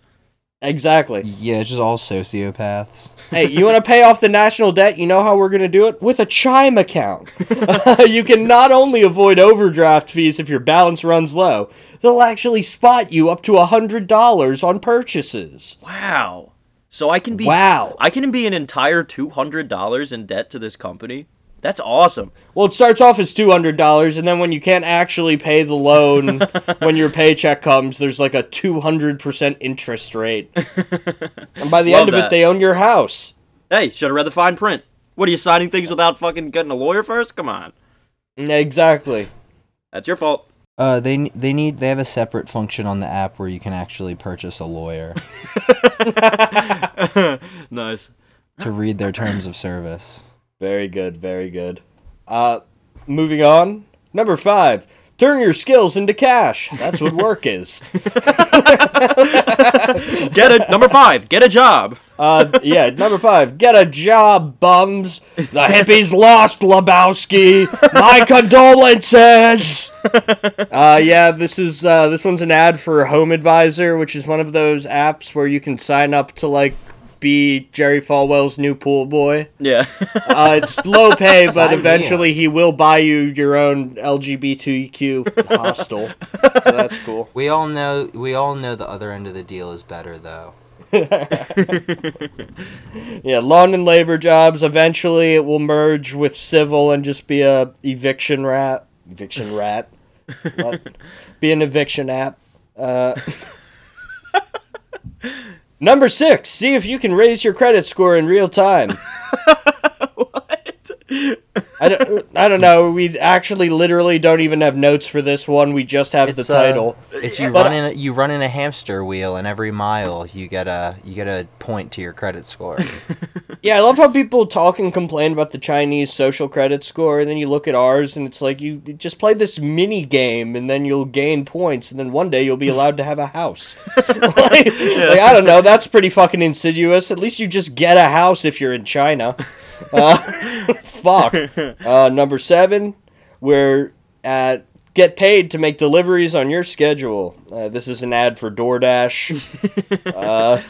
Exactly. Yeah, it's just all sociopaths. Hey, you want to pay off the national debt? You know how we're going to do it? With a Chime account. you can not only avoid overdraft fees if your balance runs low, they'll actually spot you up to $100 on purchases. Wow. So I can be Wow. I can be an entire $200 in debt to this company. That's awesome. Well, it starts off as $200, and then when you can't actually pay the loan when your paycheck comes, there's like a 200% interest rate. And by the Love end of that. it, they own your house. Hey, should have read the fine print. What are you signing things without fucking getting a lawyer first? Come on. Exactly. That's your fault. Uh, they they need they have a separate function on the app where you can actually purchase a lawyer nice. to read their terms of service. Very good, very good. Uh, moving on. Number five. Turn your skills into cash. That's what work is. Get a number 5, get a job. Uh, yeah, number five. Get a job, bums. The hippies lost, Lebowski. My condolences. Uh, yeah, this is uh, this one's an ad for Home Advisor, which is one of those apps where you can sign up to like be Jerry Falwell's new pool boy. Yeah. Uh, it's low pay, but Sign eventually he will buy you your own LGBTQ hostel. so that's cool. We all know we all know the other end of the deal is better though. Yeah, lawn and labor jobs. Eventually, it will merge with civil and just be a eviction rat. Eviction rat. Be an eviction app. Uh, number six. See if you can raise your credit score in real time. what? I don't, I don't know. We actually literally don't even have notes for this one. We just have the It's, uh, title. It's you But- run in a, you run in a hamster wheel, and every mile you get a you get a point to your credit score. Yeah, I love how people talk and complain about the Chinese social credit score, and then you look at ours, and it's like you just play this mini game, and then you'll gain points, and then one day you'll be allowed to have a house. like, like, I don't know, that's pretty fucking insidious. At least you just get a house if you're in China. Uh, fuck. Uh, number seven, we're at get paid to make deliveries on your schedule. Uh, this is an ad for DoorDash. uh,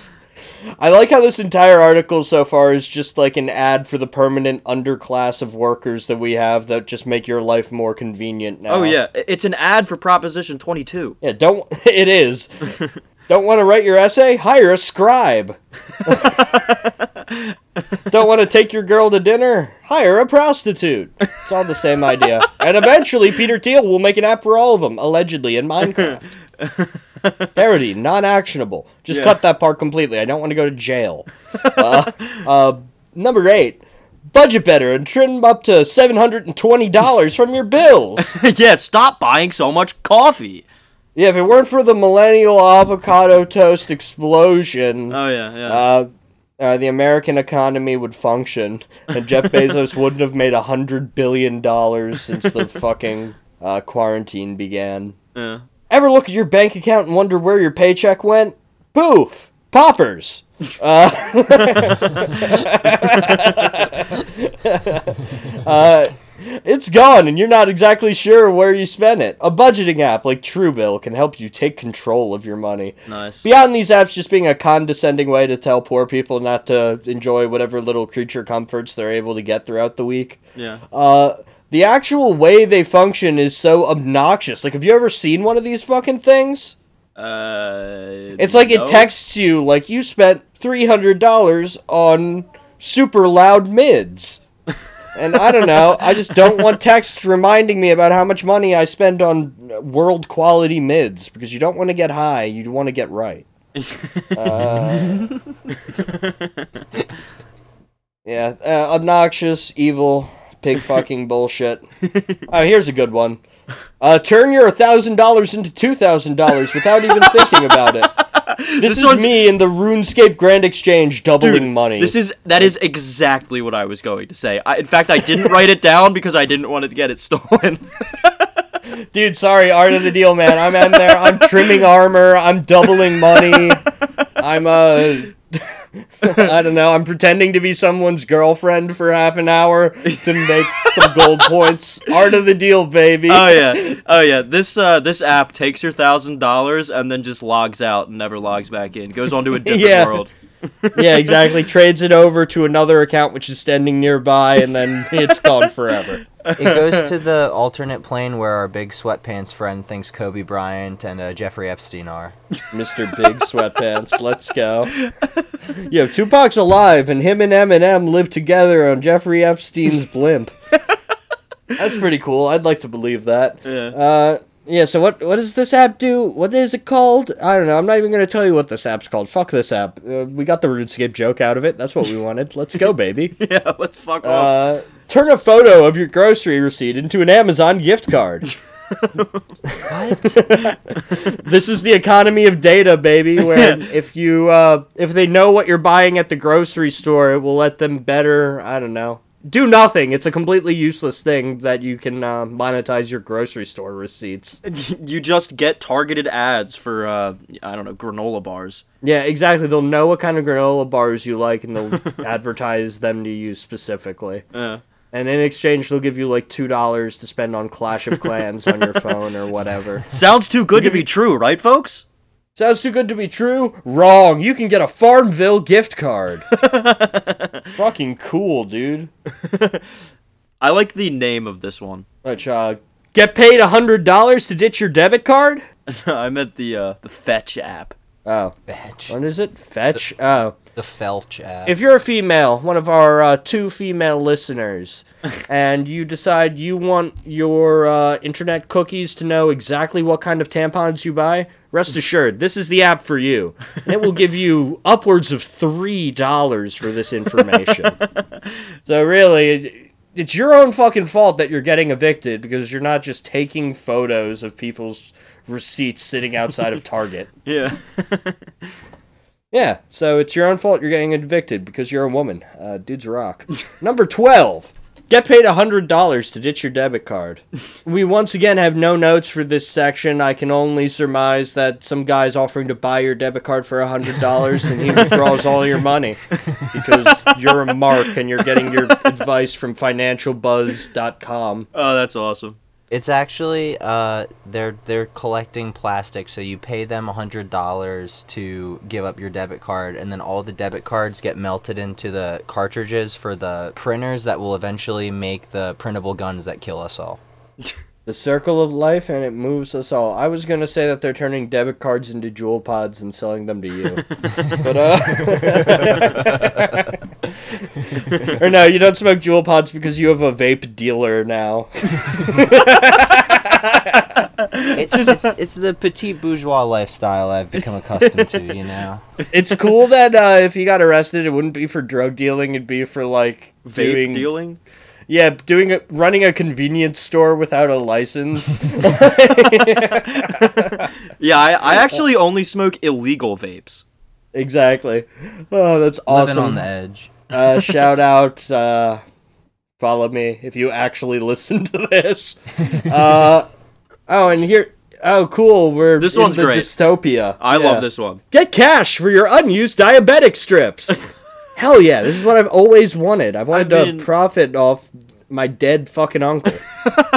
I like how this entire article so far is just like an ad for the permanent underclass of workers that we have that just make your life more convenient now. Oh yeah, it's an ad for Proposition 22. Yeah, don't it is. don't want to write your essay? Hire a scribe. don't want to take your girl to dinner? Hire a prostitute. It's all the same idea. And eventually Peter Thiel will make an app for all of them, allegedly in Minecraft. Parody, non-actionable. Just Yeah. cut that part completely. I don't want to go to jail. Uh, uh, number eight. Budget better and trim up to seven hundred and twenty dollars from your bills. yeah, stop buying so much coffee. Yeah, if it weren't for the millennial avocado toast explosion, Oh yeah, yeah. uh, uh, the American economy would function, and Jeff Bezos wouldn't have made a hundred billion dollars since the fucking uh, quarantine began. yeah. Ever look at your bank account and wonder where your paycheck went? Poof! Poppers! Uh, uh, it's gone, and you're not exactly sure where you spent it. A budgeting app like Truebill can help you take control of your money. Nice. Beyond these apps just being a condescending way to tell poor people not to enjoy whatever little creature comforts they're able to get throughout the week, Yeah. uh, the actual way they function is so obnoxious. Like, have you ever seen one of these fucking things? Uh. It's like no? it texts you like you spent three hundred dollars on super loud mids. And I don't know, I just don't want texts reminding me about how much money I spend on world quality mids because you don't want to get high, you want to get right. Uh, yeah, uh, obnoxious, evil, pig fucking bullshit. Oh, here's a good one. Uh, turn your thousand dollars into two thousand dollars without even thinking about it. This, This is one's- me in the RuneScape Grand Exchange doubling money. This is that is exactly what I was going to say. I, in fact, I didn't write it down because I didn't want to get it stolen. Dude, sorry, art of the deal, man. I'm in there. I'm trimming armor. I'm doubling money. I'm uh I don't know. I'm pretending to be someone's girlfriend for half an hour to make some gold points. Art of the deal, baby. oh yeah, oh yeah. This uh, this app takes your thousand dollars and then just logs out and never logs back in. Goes on to a different Yeah. world. Yeah, exactly. Trades it over to another account which is standing nearby, and then it's gone forever. It goes to the alternate plane where our big sweatpants friend thinks Kobe Bryant and uh, Jeffrey Epstein are. Mr. Big Sweatpants. Let's go. Yo, Tupac's alive, and him and Eminem live together on Jeffrey Epstein's blimp. That's pretty cool. I'd like to believe that. Yeah. Uh, yeah. So what what does this app do? What is it called? I don't know. I'm not even gonna tell you what this app's called. Fuck this app. Uh, we got the RuneScape joke out of it. That's what we wanted. Let's go, baby. yeah, let's fuck off. Uh, turn a photo of your grocery receipt into an Amazon gift card. What? this is the economy of data, baby. Where if you uh, if they know what you're buying at the grocery store, it will let them better. I don't know. Do nothing. It's a completely useless thing that you can uh, monetize your grocery store receipts. you just get targeted ads for uh, I don't know granola bars. Yeah, exactly. They'll know what kind of granola bars you like, and they'll advertise them to you specifically. Yeah. And in exchange, they'll give you like two dollars to spend on Clash of Clans on your phone or whatever. Sounds too good to be true, right, folks? Sounds too good to be true? Wrong. You can get a Farmville gift card. Fucking cool, dude. I like the name of this one. Which, uh, get paid a hundred dollars to ditch your debit card? I meant the uh, the Fetch app. Oh, Fetch. what is it? Fetch. Oh, The Felch app. if you're a female, one of our uh, two female listeners, and you decide you want your uh, internet cookies to know exactly what kind of tampons you buy, rest assured, this is the app for you. And it will give you upwards of $3 for this information. so, really, it- it's your own fucking fault that you're getting evicted because you're not just taking photos of people's receipts sitting outside of Target. Yeah. Yeah, so it's your own fault you're getting evicted because you're a woman. Uh, dudes rock. Number 12. Get paid $100 to ditch your debit card. We once again have no notes for this section. I can only surmise that some guy's offering to buy your debit card for $100 and he withdraws all your money because you're a mark and you're getting your advice from financebuzz.com. Oh, that's awesome. It's actually uh they're they're collecting plastic, so you pay them hundred dollars to give up your debit card, and then all the debit cards get melted into the cartridges for the printers that will eventually make the printable guns that kill us all. The circle of life and it moves us all. I was gonna say that they're turning debit cards into Juul pods and selling them to you. but uh Or no, you don't smoke Juul pods because you have a vape dealer now. It's it's, it's the petit bourgeois lifestyle I've become accustomed to, you know. It's cool that uh, if you got arrested it wouldn't be for drug dealing, it'd be for like Vape doing dealing? Yeah, doing a, running a convenience store without a license. Yeah, I, I actually only smoke illegal vapes. exactly. Oh, that's awesome. Living on the edge. uh, shout out uh, follow me if you actually listen to this uh, oh and here oh cool we're This in one's the great. dystopia I Yeah. love this one. get cash for your unused diabetic strips hell yeah this is what i've always wanted i wanted I to profit off my dead fucking uncle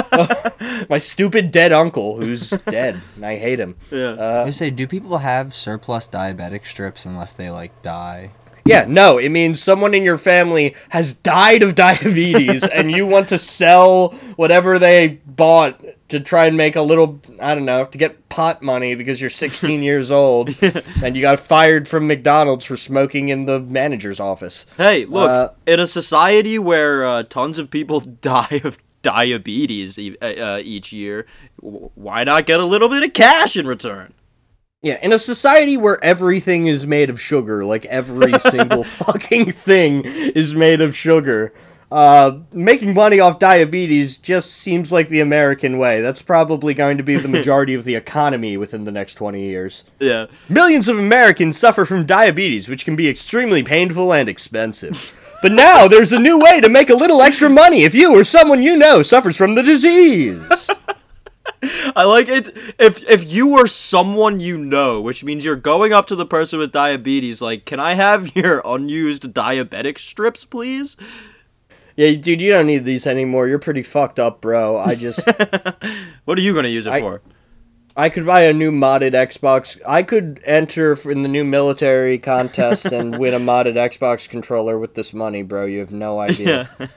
my stupid dead uncle who's dead and i hate him Yeah. Uh, I say, do people have surplus diabetic strips unless they like die? Yeah, no, it means someone in your family has died of diabetes and you want to sell whatever they bought to try and make a little, I don't know, to get pot money because you're 16 years old and you got fired from McDonald's for smoking in the manager's office. Hey, look, Uh, in a society where uh, tons of people die of diabetes e- uh, uh, each year, w- why not get a little bit of cash in return? Yeah, in a society where everything is made of sugar, like every single fucking thing is made of sugar, uh, making money off diabetes just seems like the American way. That's probably going to be the majority of the economy within the next 20 years. Yeah. Millions of Americans suffer from diabetes, which can be extremely painful and expensive. But now there's a new way to make a little extra money if you or someone you know suffers from the disease. I like it if if you were someone you know, which means you're going up to the person with diabetes like, "Can I have your unused diabetic strips, please?" yeah, dude, you don't need these anymore. You're pretty fucked up, bro. I just What are you going to use it I- for? I could buy a new modded Xbox. I could enter in the new military contest and win a modded Xbox controller with this money, bro. You have no idea.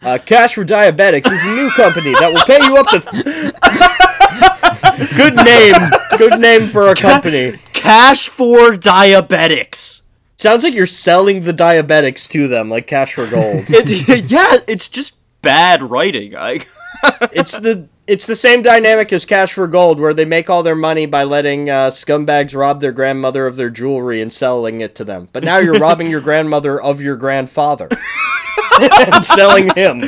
Uh, Cash for Diabetics is a new company that will pay you up to. Good name. Good name for a company. Cash for diabetics. Sounds like you're selling the diabetics to them, like Cash for Gold. It, yeah, it's just bad writing. I it's the it's the same dynamic as Cash for Gold, where they make all their money by letting uh, scumbags rob their grandmother of their jewelry and selling it to them. But now you're robbing your grandmother of your grandfather and selling him.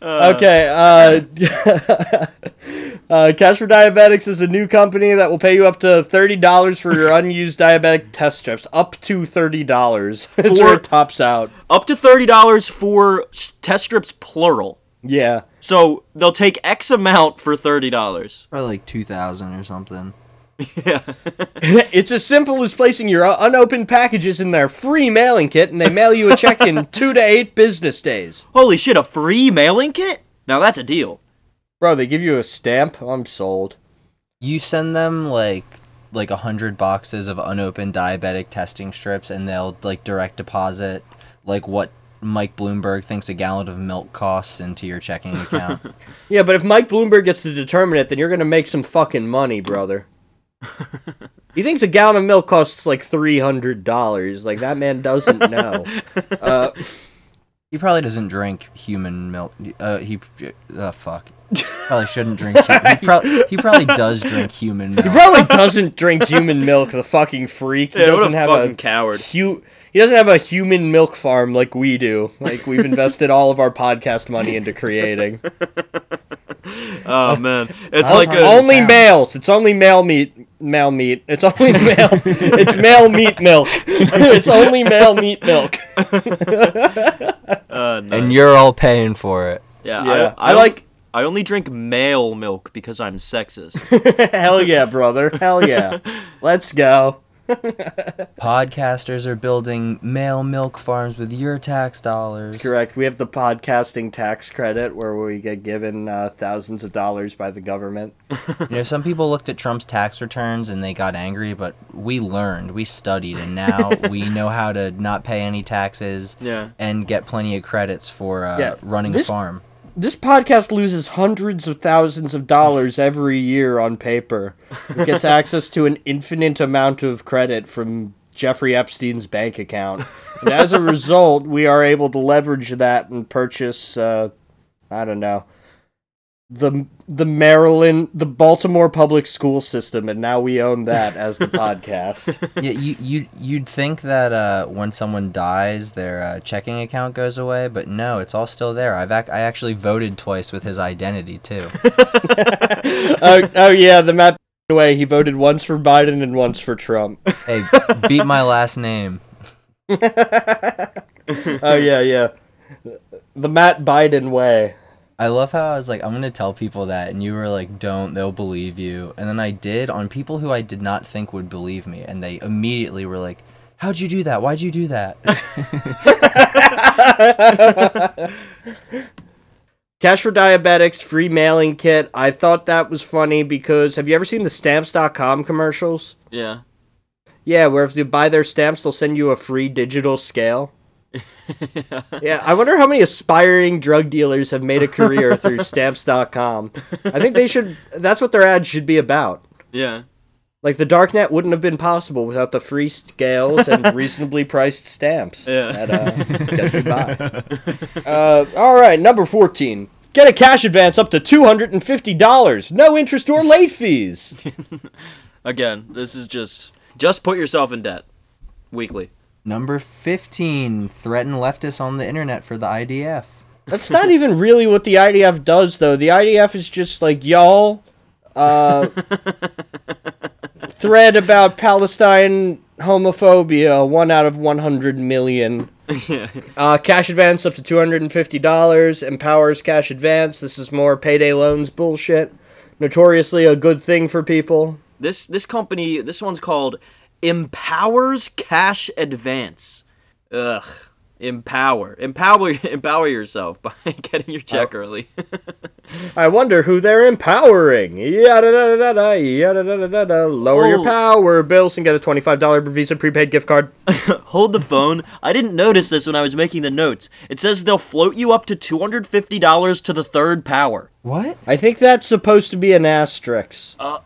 okay, uh, uh, Cash for Diabetics is a new company that will pay you up to thirty dollars for your unused diabetic test strips. Up to thirty dollars. That's where For- it tops out. up to thirty dollars for test strips plural. Yeah. So they'll take X amount for thirty dollars. Or like two thousand or something. Yeah. it's as simple as placing your unopened packages in their free mailing kit, and they mail you a check in two to eight business days. Holy shit! A free mailing kit? Now that's a deal. Bro, they give you a stamp. I'm sold. You send them like like a hundred boxes of unopened diabetic testing strips, and they'll like direct deposit like what Mike Bloomberg thinks a gallon of milk costs into your checking account. Yeah, but if Mike Bloomberg gets to determine it, then you're gonna make some fucking money, brother. he thinks a gallon of milk costs like three hundred dollars. Like that man doesn't know. Uh, he probably doesn't drink human milk. Uh, he uh, fuck. Probably shouldn't drink. Hu- he, pro- he probably does drink human milk. he probably doesn't drink human milk. The fucking freak. He Yeah, doesn't a have fucking a coward. hu- He doesn't have a human milk farm like we do. Like we've invested all of our podcast money into creating. Oh man, it's like a, only sounds. males. It's only male meat male meat. It's only male. it's male meat milk. it's only male meat milk. Uh, nice. And you're all paying for it. yeah, Yeah, I, I, I like- I only drink male milk because I'm sexist. Hell yeah, brother. Hell yeah. Let's go. Podcasters are building male milk farms with your tax dollars. Correct. We have the podcasting tax credit where we get given uh, thousands of dollars by the government. You know, some people looked at Trump's tax returns and they got angry, but we learned, we studied, and now we know how to not pay any taxes Yeah. and get plenty of credits for uh, Yeah, running this- a farm. This podcast loses hundreds of thousands of dollars every year on paper. It gets access to an infinite amount of credit from Jeffrey Epstein's bank account. And as a result, we are able to leverage that and purchase, uh, I don't know, the the Maryland, the Baltimore public school system, and now we own that as the podcast. yeah, you you you'd think that uh, when someone dies, their uh, checking account goes away, but no, it's all still there. I've ac- I actually voted twice with his identity too. oh, oh yeah, the Matt way he voted once for Biden and once for Trump. hey, beat my last name. Oh yeah, yeah. The Matt Biden way. I love how I was like, I'm gonna tell people that, and you were like, don't, they'll believe you. And then I did on people who I did not think would believe me, and they immediately were like, How'd you do that? Why'd you do that? Cash for Diabetics free mailing kit. I thought that was funny because have you ever seen the stamps.com commercials? Yeah. Yeah, where if you buy their stamps, they'll send you a free digital scale. yeah, I wonder how many aspiring drug dealers have made a career through stamps.com. I think they should that's what their ads should be about. Yeah. Like the darknet wouldn't have been possible without the free scales and reasonably priced stamps. Yeah. That, uh, get you by. Uh, all right, number fourteen. Get a cash advance up to two hundred and fifty dollars, no interest or late fees. Again, this is just just put yourself in debt weekly. Number 15, threaten leftists on the internet for the IDF. That's not even really what the IDF does, though. The IDF is just like y'all. Uh, thread about Palestine homophobia. One out of one hundred million. Uh, cash advance up to two hundred and fifty dollars. Empowers cash advance. This is more payday loans bullshit. Notoriously a good thing for people. This this company, this one's called Empowers Cash Advance. Ugh. Empower. Empower empower yourself by getting your check oh. early. I wonder who they're empowering. Yada da da da yada da da da da. Lower your Oh. power bills and get a twenty-five dollar Visa prepaid gift card. Hold the phone. I didn't notice this when I was making the notes. It says they'll float you up to $250 to the third power. What? I think that's supposed to be an asterisk. Uh,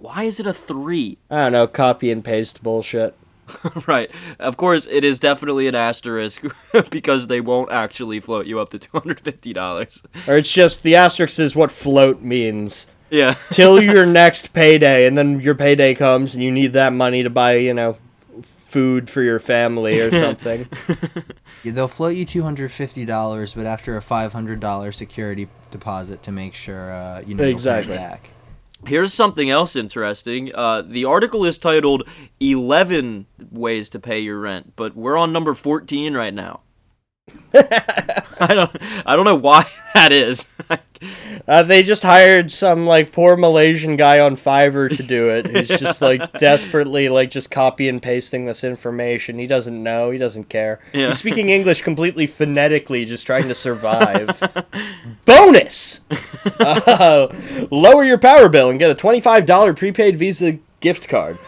Why is it a 3? I don't know, copy and paste bullshit. right. Of course, it is definitely an asterisk because they won't actually float you up to $250. Or it's just the asterisk is what float means. Yeah. Till your next payday, and then your payday comes and you need that money to buy, you know, food for your family or something. Yeah, they'll float you $250, but after a $500 security deposit to make sure, uh, you know, you'll pay it Exactly. back. Here's something else interesting. Uh, the article is titled 11 Ways to Pay Your Rent, but we're on number 14 right now. I don't I don't know why that is. Uh, they just hired some like poor Malaysian guy on Fiverr to do it. He's just like desperately like just copy and pasting this information. He doesn't know. He doesn't care. Yeah. He's speaking English completely phonetically, just trying to survive. Bonus. Uh, lower your power bill and get a twenty-five dollar prepaid Visa gift card.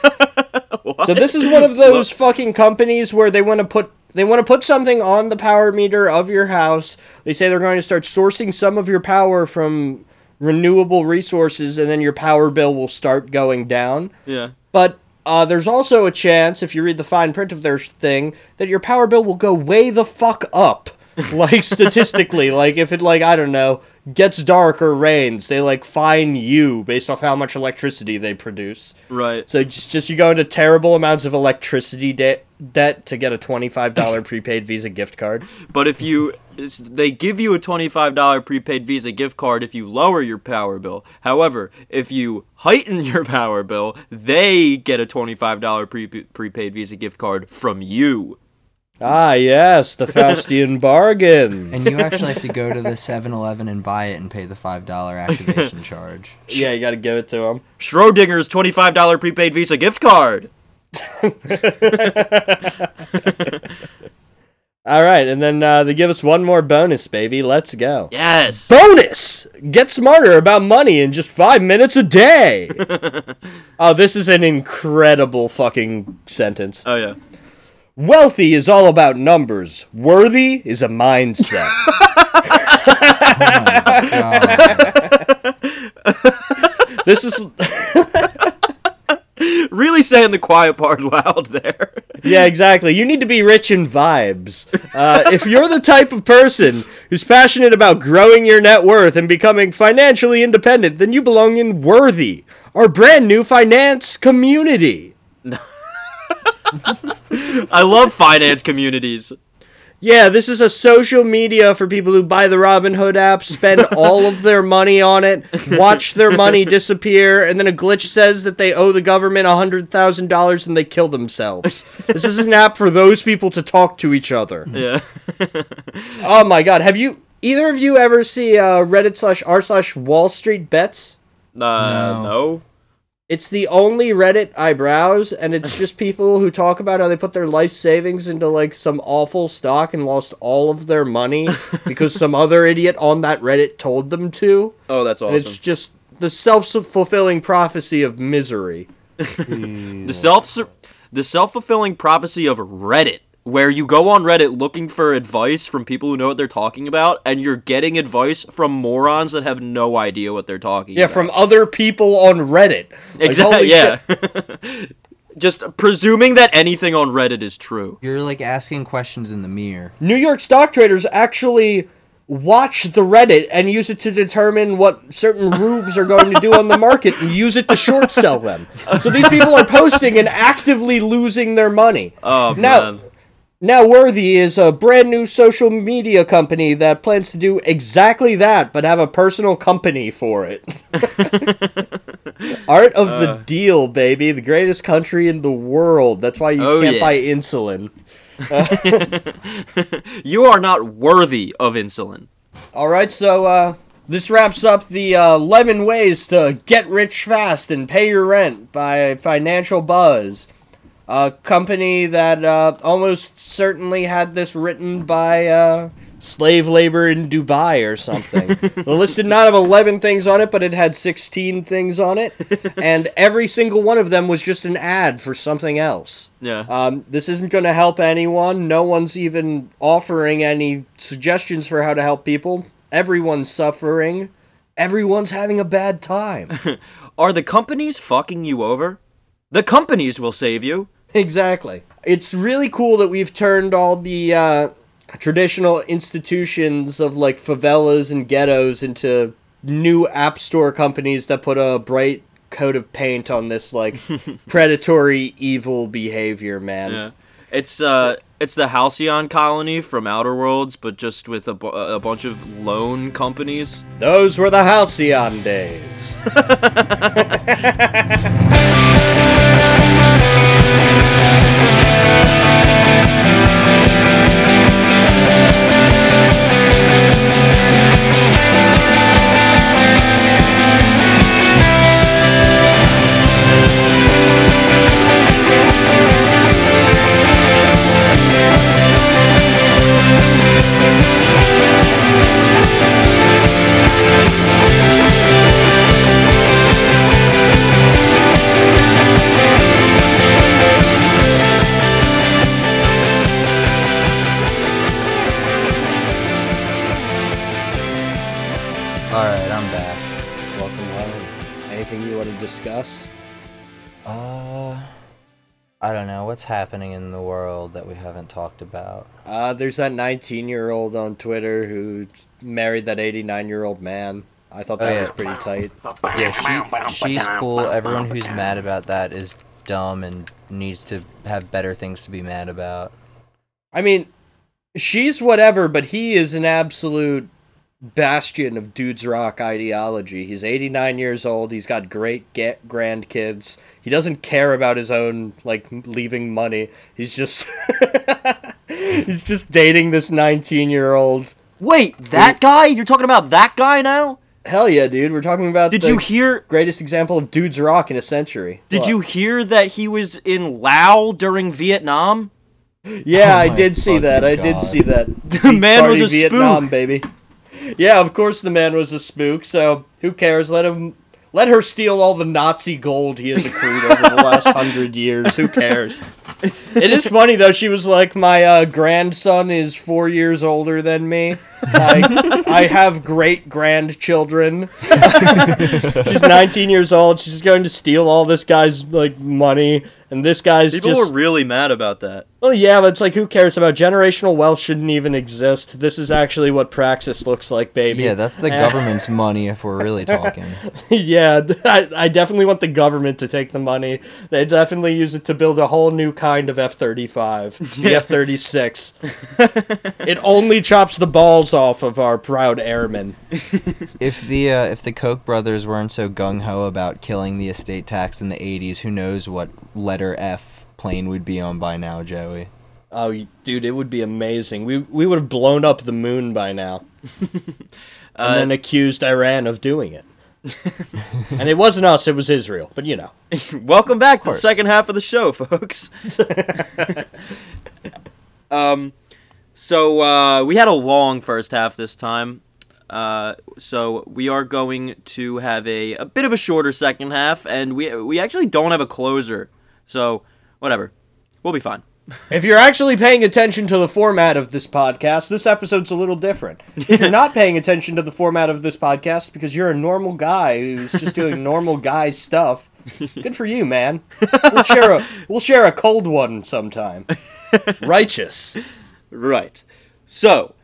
So this is one of those fucking companies where they want to put they want to put something on the power meter of your house. They say they're going to start sourcing some of your power from renewable resources and then your power bill will start going down. yeah. But uh, there's also a chance, if you read the fine print of their thing, that your power bill will go way the fuck up. Like statistically, like if it like I don't know gets dark or rains, they like fine you based off how much electricity they produce. Right. So just just you go into terrible amounts of electricity debt debt to get a twenty five dollar prepaid Visa gift card. But if you, they give you a twenty-five dollar prepaid Visa gift card if you lower your power bill. However, if you heighten your power bill, they get a twenty-five dollar pre- prepaid Visa gift card from you. Ah yes, the Faustian bargain. And you actually have to go to the 7-Eleven and buy it and pay the five dollar activation charge. yeah, you got to give it to them. Schrodinger's twenty-five dollar prepaid Visa gift card. All right, and then uh, they give us one more bonus, baby. Let's go. Yes. Bonus! Get smarter about money in just five minutes a day. oh, this is an incredible fucking sentence. Oh yeah. Wealthy is all about numbers. Worthy is a mindset. this is Really saying the quiet part loud there. yeah, exactly. You need to be rich in vibes. Uh, if you're the type of person who's passionate about growing your net worth and becoming financially independent, then you belong in Worthy, our brand new finance community. I love finance communities. Yeah, this is a social media for people who buy the Robinhood app, spend all of their money on it, watch their money disappear, and then a glitch says that they owe the government $100,000 and they kill themselves. This is an app for those people to talk to each other. Yeah. Oh my god, have you either of you ever see uh, Reddit slash r slash Wall Street Bets? Uh, no. No. It's the only Reddit I browse, and it's just people who talk about how they put their life savings into like some awful stock and lost all of their money because some other idiot on that Reddit told them to. Oh, that's And awesome. it's just the self fulfilling prophecy of misery. the self the self-fulfilling prophecy of Reddit where you go on Reddit looking for advice from people who know what they're talking about and you're getting advice from morons that have no idea what they're talking Yeah, about. from other people on Reddit. Like, Exactly, yeah. Just presuming that anything on Reddit is true. You're like asking questions in the mirror. New York stock traders actually watch the Reddit and use it to determine what certain rubes are going to do on the market and use it to short sell them. So these people are posting and actively losing their money. Oh Now- man. Now Worthy is a brand new social media company that plans to do exactly that, but have a personal company for it. Art of Uh. the deal, baby. The greatest country in the world. That's why you Oh, can't yeah. buy insulin. You are not worthy of insulin. All right, so uh, this wraps up the uh, 11 ways to get rich fast and pay your rent by Financial Buzz, a company that uh, almost certainly had this written by uh, slave labor in Dubai or something. the list did not have 11 things on it, but it had 16 things on it, and every single one of them was just an ad for something else. Yeah. Um, this isn't going to help anyone. No one's even offering any suggestions for how to help people. Everyone's suffering. Everyone's having a bad time. Are the companies fucking you over? The companies will save you. Exactly. It's really cool that we've turned all the uh, traditional institutions of like favelas and ghettos into new app store companies that put a bright coat of paint on this like predatory evil behavior, man. Yeah. It's uh it's the Halcyon colony from Outer Worlds, but just with a, bu- a bunch of loan companies. Those were the Halcyon days. happening in the world that we haven't talked about. Uh, there's that 19 year old on Twitter who married that 89 year old man. I thought that Oh, yeah. was pretty tight. Yeah, she she's cool. Everyone who's mad about that is dumb and needs to have better things to be mad about. I mean, she's whatever, but he is an absolute bastion of dudes rock ideology. He's 89 years old. He's got great get grandkids. He doesn't care about his own like leaving money. He's just he's just dating this 19 year old. Wait, that guy? You're talking about that guy now? Hell yeah, dude. We're talking about Did the you hear? greatest example of dudes rock in a century. Did What? you hear that he was in Laos during Vietnam? Yeah, Oh I did see that. I did see that. The Beach man was a Vietnam, spook. baby. Yeah, of course the man was a spook. So who cares? Let him, let her steal all the Nazi gold he has accrued over the last hundred years. Who cares? It is funny though. She was like, "My uh, grandson is four years older than me. I, I have great grandchildren. She's 19 years old. She's going to steal all this guy's like money, and this guy's People just were really mad about that. well, yeah, but it's like, who cares about generational wealth? Shouldn't even exist. This is actually what praxis looks like, baby. Yeah, that's the government's money if we're really talking. yeah. I, I definitely want the government to take the money. They definitely use it to build a whole new kind of F thirty five, the F thirty six. It only chops the balls off of our proud airmen. If the uh, if the Koch brothers weren't so gung ho about killing the estate tax in the '80s, who knows what letter F plane we'd be on by now, Joey? Oh, dude, it would be amazing. We we would have blown up the moon by now, and then accused Iran of doing it. and it wasn't us; it was Israel. But you know. Welcome back to the second half of the show, folks. um, so uh, we had a long first half this time. Uh, so we are going to have a, a bit of a shorter second half, and we we actually don't have a closer. So whatever, we'll be fine. If you're actually paying attention to the format of this podcast, this episode's a little different. If you're not paying attention to the format of this podcast because you're a normal guy who's just doing normal guy stuff, good for you, man. We'll share a we'll share a cold one sometime. Righteous. Right. So,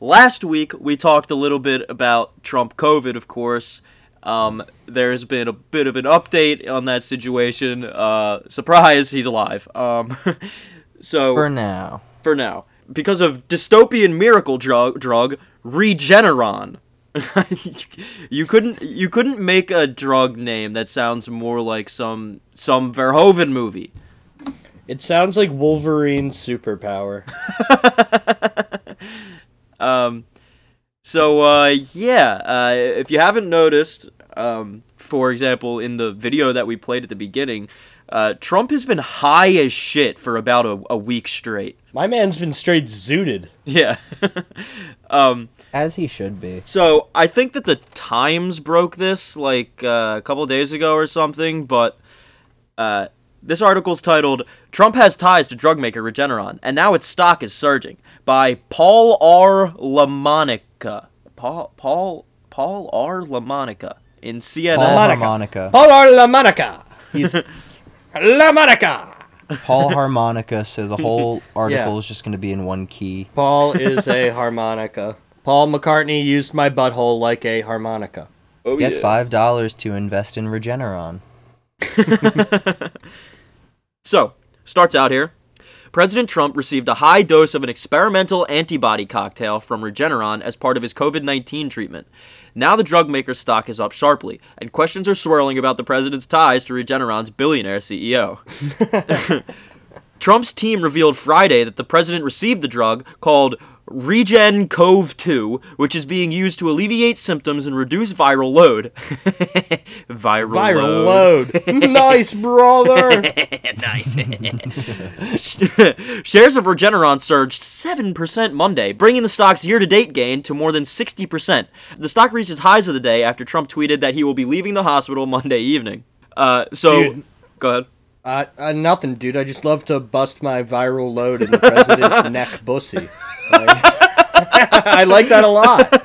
last week we talked a little bit about Trump COVID, of course. Um, there's been a bit of an update on that situation. Uh, surprise, he's alive. Um, so For now, for now, because of dystopian miracle drug, drug Regeneron. you couldn't you couldn't make a drug name that sounds more like some some Verhoeven movie. It sounds like Wolverine's superpower. Um, so uh, yeah, uh, if you haven't noticed, um, for example, in the video that we played at the beginning, uh, Trump has been high as shit for about a, a week straight. My man's been straight zooted. Yeah. um, as he should be. so I think that the Times broke this like uh, a couple days ago or something, but uh, this article's titled "Trump has ties to drug maker Regeneron, and now its stock is surging" by Paul R. LaMonica. Paul Paul Paul R. LaMonica in CNN. Paul Monica. harmonica. Paul R. LaMonica. He's La Monica. Paul harmonica. So the whole article Yeah. is just going to be in one key. Paul is a harmonica. Paul McCartney used my butthole like a harmonica. Oh, Get yeah. five dollars to invest in Regeneron. So, starts out here. President Trump received a high dose of an experimental antibody cocktail from Regeneron as part of his COVID 19 treatment. Now the drug maker's stock is up sharply, and questions are swirling about the president's ties to Regeneron's billionaire CEO. Trump's team revealed Friday that the president received the drug called REGN-COV2, which is being used to alleviate symptoms and reduce viral load. viral, Viral load. load. nice, brother. nice. Shares of Regeneron surged 7% Monday, bringing the stock's year to date gain to more than 60%. The stock reached its highs of the day after Trump tweeted that he will be leaving the hospital Monday evening. Uh, so, Dude. go ahead. Uh, uh, nothing, dude. I just love to bust my viral load in the president's neck bussy. Like- I like that a lot.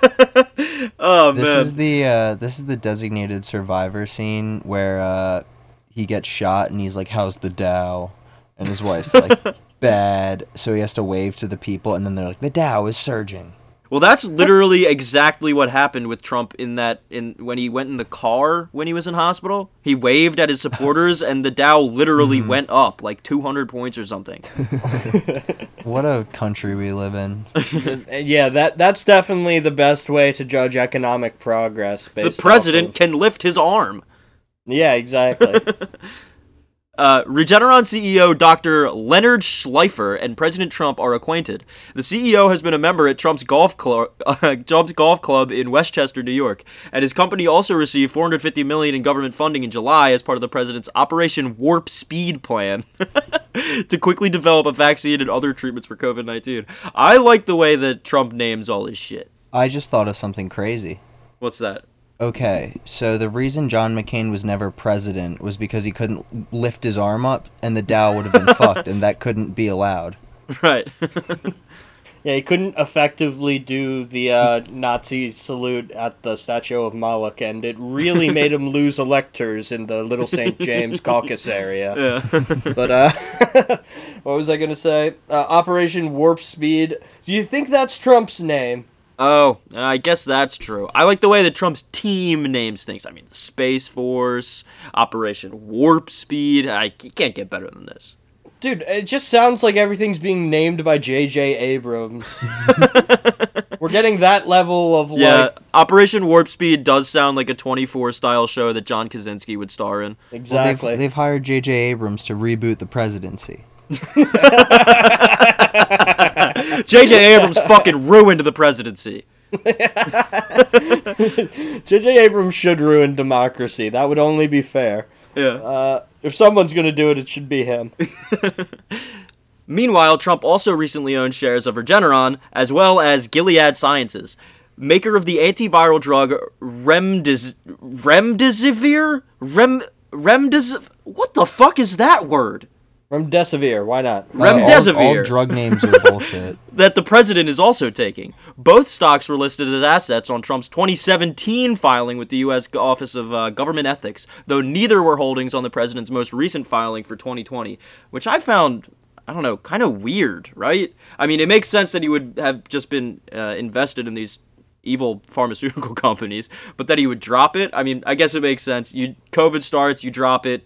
Oh, This man. is the uh, this is the designated survivor scene where uh, he gets shot and he's like, "How's the Dow?" And his wife's like, bad. So he has to wave to the people, and then they're like, the Dow is surging. Well, that's literally exactly what happened with Trump in that in when he went in the car when he was in hospital. He waved at his supporters and the Dow literally mm-hmm. went up like 200 points or something. What a country we live in. Yeah, that that's definitely the best way to judge economic progress. the president of- can lift his arm. Yeah, exactly. Uh, Regeneron CEO Dr. Leonard Schleifer and President Trump are acquainted. The CEO has been a member at Trump's golf club, uh, Trump's golf club in Westchester, New York, and his company also received 450 million in government funding in July as part of the president's Operation Warp Speed plan to quickly develop a vaccine and other treatments for COVID-19. I like the way that Trump names all his shit. I just thought of something crazy. What's that? Okay, so the reason John McCain was never president was because he couldn't lift his arm up, and the Dow would have been fucked, and that couldn't be allowed. Right. yeah, he couldn't effectively do the uh, Nazi salute at the Statue of Moloch, and it really made him lose electors in the Little St. James caucus area. yeah. But uh, what was I gonna say? Uh, Operation Warp Speed. Do you think that's Trump's name? Oh, I guess that's true. I like the way that Trump's team names things. I mean, the Space Force, Operation Warp Speed. I you can't get better than this. Dude, it just sounds like everything's being named by J.J. Abrams. We're getting that level of Yeah, like Operation Warp Speed does sound like a 24 style show that John Krasinski would star in. Well, exactly. they've, they've hired J.J. Abrams to reboot the presidency. J.J. Abrams fucking ruined the presidency. J.J. Abrams should ruin democracy. That would only be fair. Yeah. Uh, if someone's gonna do it, it should be him. Meanwhile, Trump also recently owned shares of Regeneron as well as Gilead Sciences, maker of the antiviral drug Remdes- Remdesivir. Rem Remdesiv. What the fuck is that word? Remdesivir, why not? Uh, all- Remdesivir. all drug names are bullshit. that the president is also taking. Both stocks were listed as assets on Trump's 2017 filing with the U.S. Office of uh, Government Ethics, though neither were holdings on the president's most recent filing for 2020, which I found, I don't know, kind of weird, right? I mean, it makes sense that he would have just been uh, invested in these evil pharmaceutical companies, but that he would drop it. I mean, I guess it makes sense. You COVID starts, you drop it.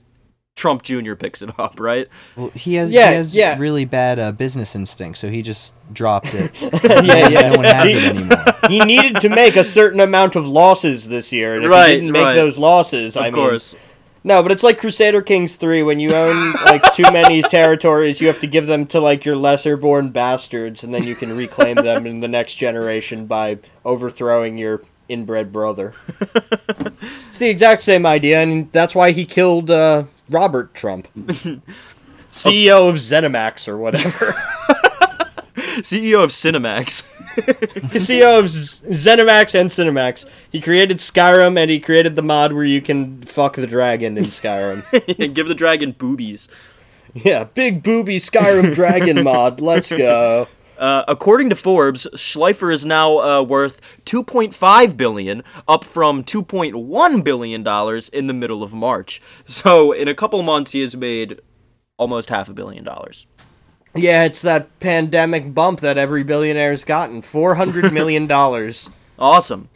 Trump Jr. picks it up, right? Well, he has, Yeah, he has yeah. really bad uh, business instinct, so he just dropped it. yeah, yeah. no one has it anymore. he needed to make a certain amount of losses this year, and if Right, he didn't make right. those losses, Of I mean, course. no, but it's like Crusader Kings three. When you own like too many territories, you have to give them to like your lesser born bastards, and then you can reclaim them in the next generation by overthrowing your inbred brother. it's the exact same idea, and that's why he killed uh, Robert Trump, CEO of ZeniMax or whatever. CEO of Cinemax. CEO of Z- ZeniMax and Cinemax. He created Skyrim and he created the mod where you can fuck the dragon in Skyrim. and give the dragon boobies. yeah, big booby Skyrim dragon mod. Let's go. Uh, according to Forbes, Schleifer is now uh, worth 2.5 billion, up from 2.1 billion dollars in the middle of March. So in a couple months, he has made almost half a billion dollars. Yeah, it's that pandemic bump that every billionaire's gotten. Four hundred million dollars. Awesome.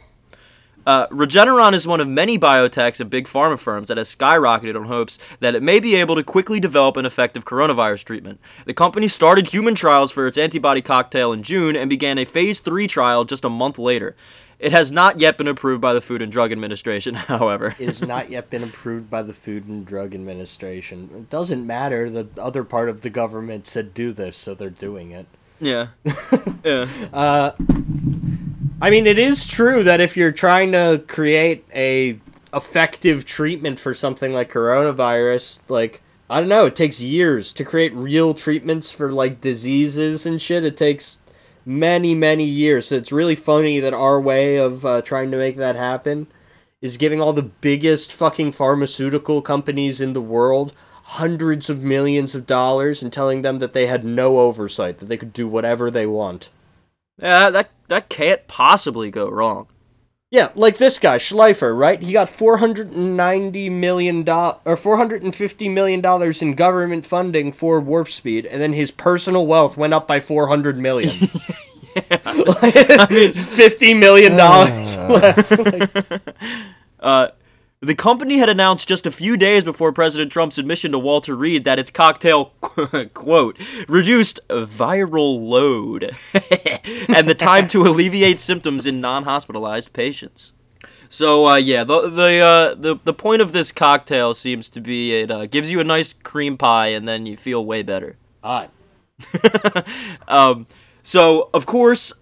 Uh, Regeneron is one of many biotechs and big pharma firms that has skyrocketed on hopes that it may be able to quickly develop an effective coronavirus treatment. The company started human trials for its antibody cocktail in June and began a phase 3 trial just a month later. It has not yet been approved by the Food and Drug Administration, however. It has not yet been approved by the Food and Drug Administration. It doesn't matter. The other part of the government said do this, so they're doing it. Yeah. yeah. I mean, it is true that if you're trying to create a effective treatment for something like coronavirus, like I don't know, it takes years to create real treatments for like diseases and shit. It takes many, many years. So it's really funny that our way of uh, trying to make that happen is giving all the biggest fucking pharmaceutical companies in the world hundreds of millions of dollars and telling them that they had no oversight, that they could do whatever they want. Yeah, that that can't possibly go wrong. Yeah, like this guy Schleifer, right? He got four hundred and ninety million dollars or four hundred and fifty million dollars in government funding for Warp Speed, and then his personal wealth went up by four hundred million. fifty million dollars left. Uh, the company had announced just a few days before President Trump's admission to Walter Reed that its cocktail, quote, reduced viral load and the time to alleviate symptoms in non hospitalized patients. So uh, yeah, the the, uh, the the point of this cocktail seems to be it uh, gives you a nice cream pie and then you feel way better. Hot. Um, so of course,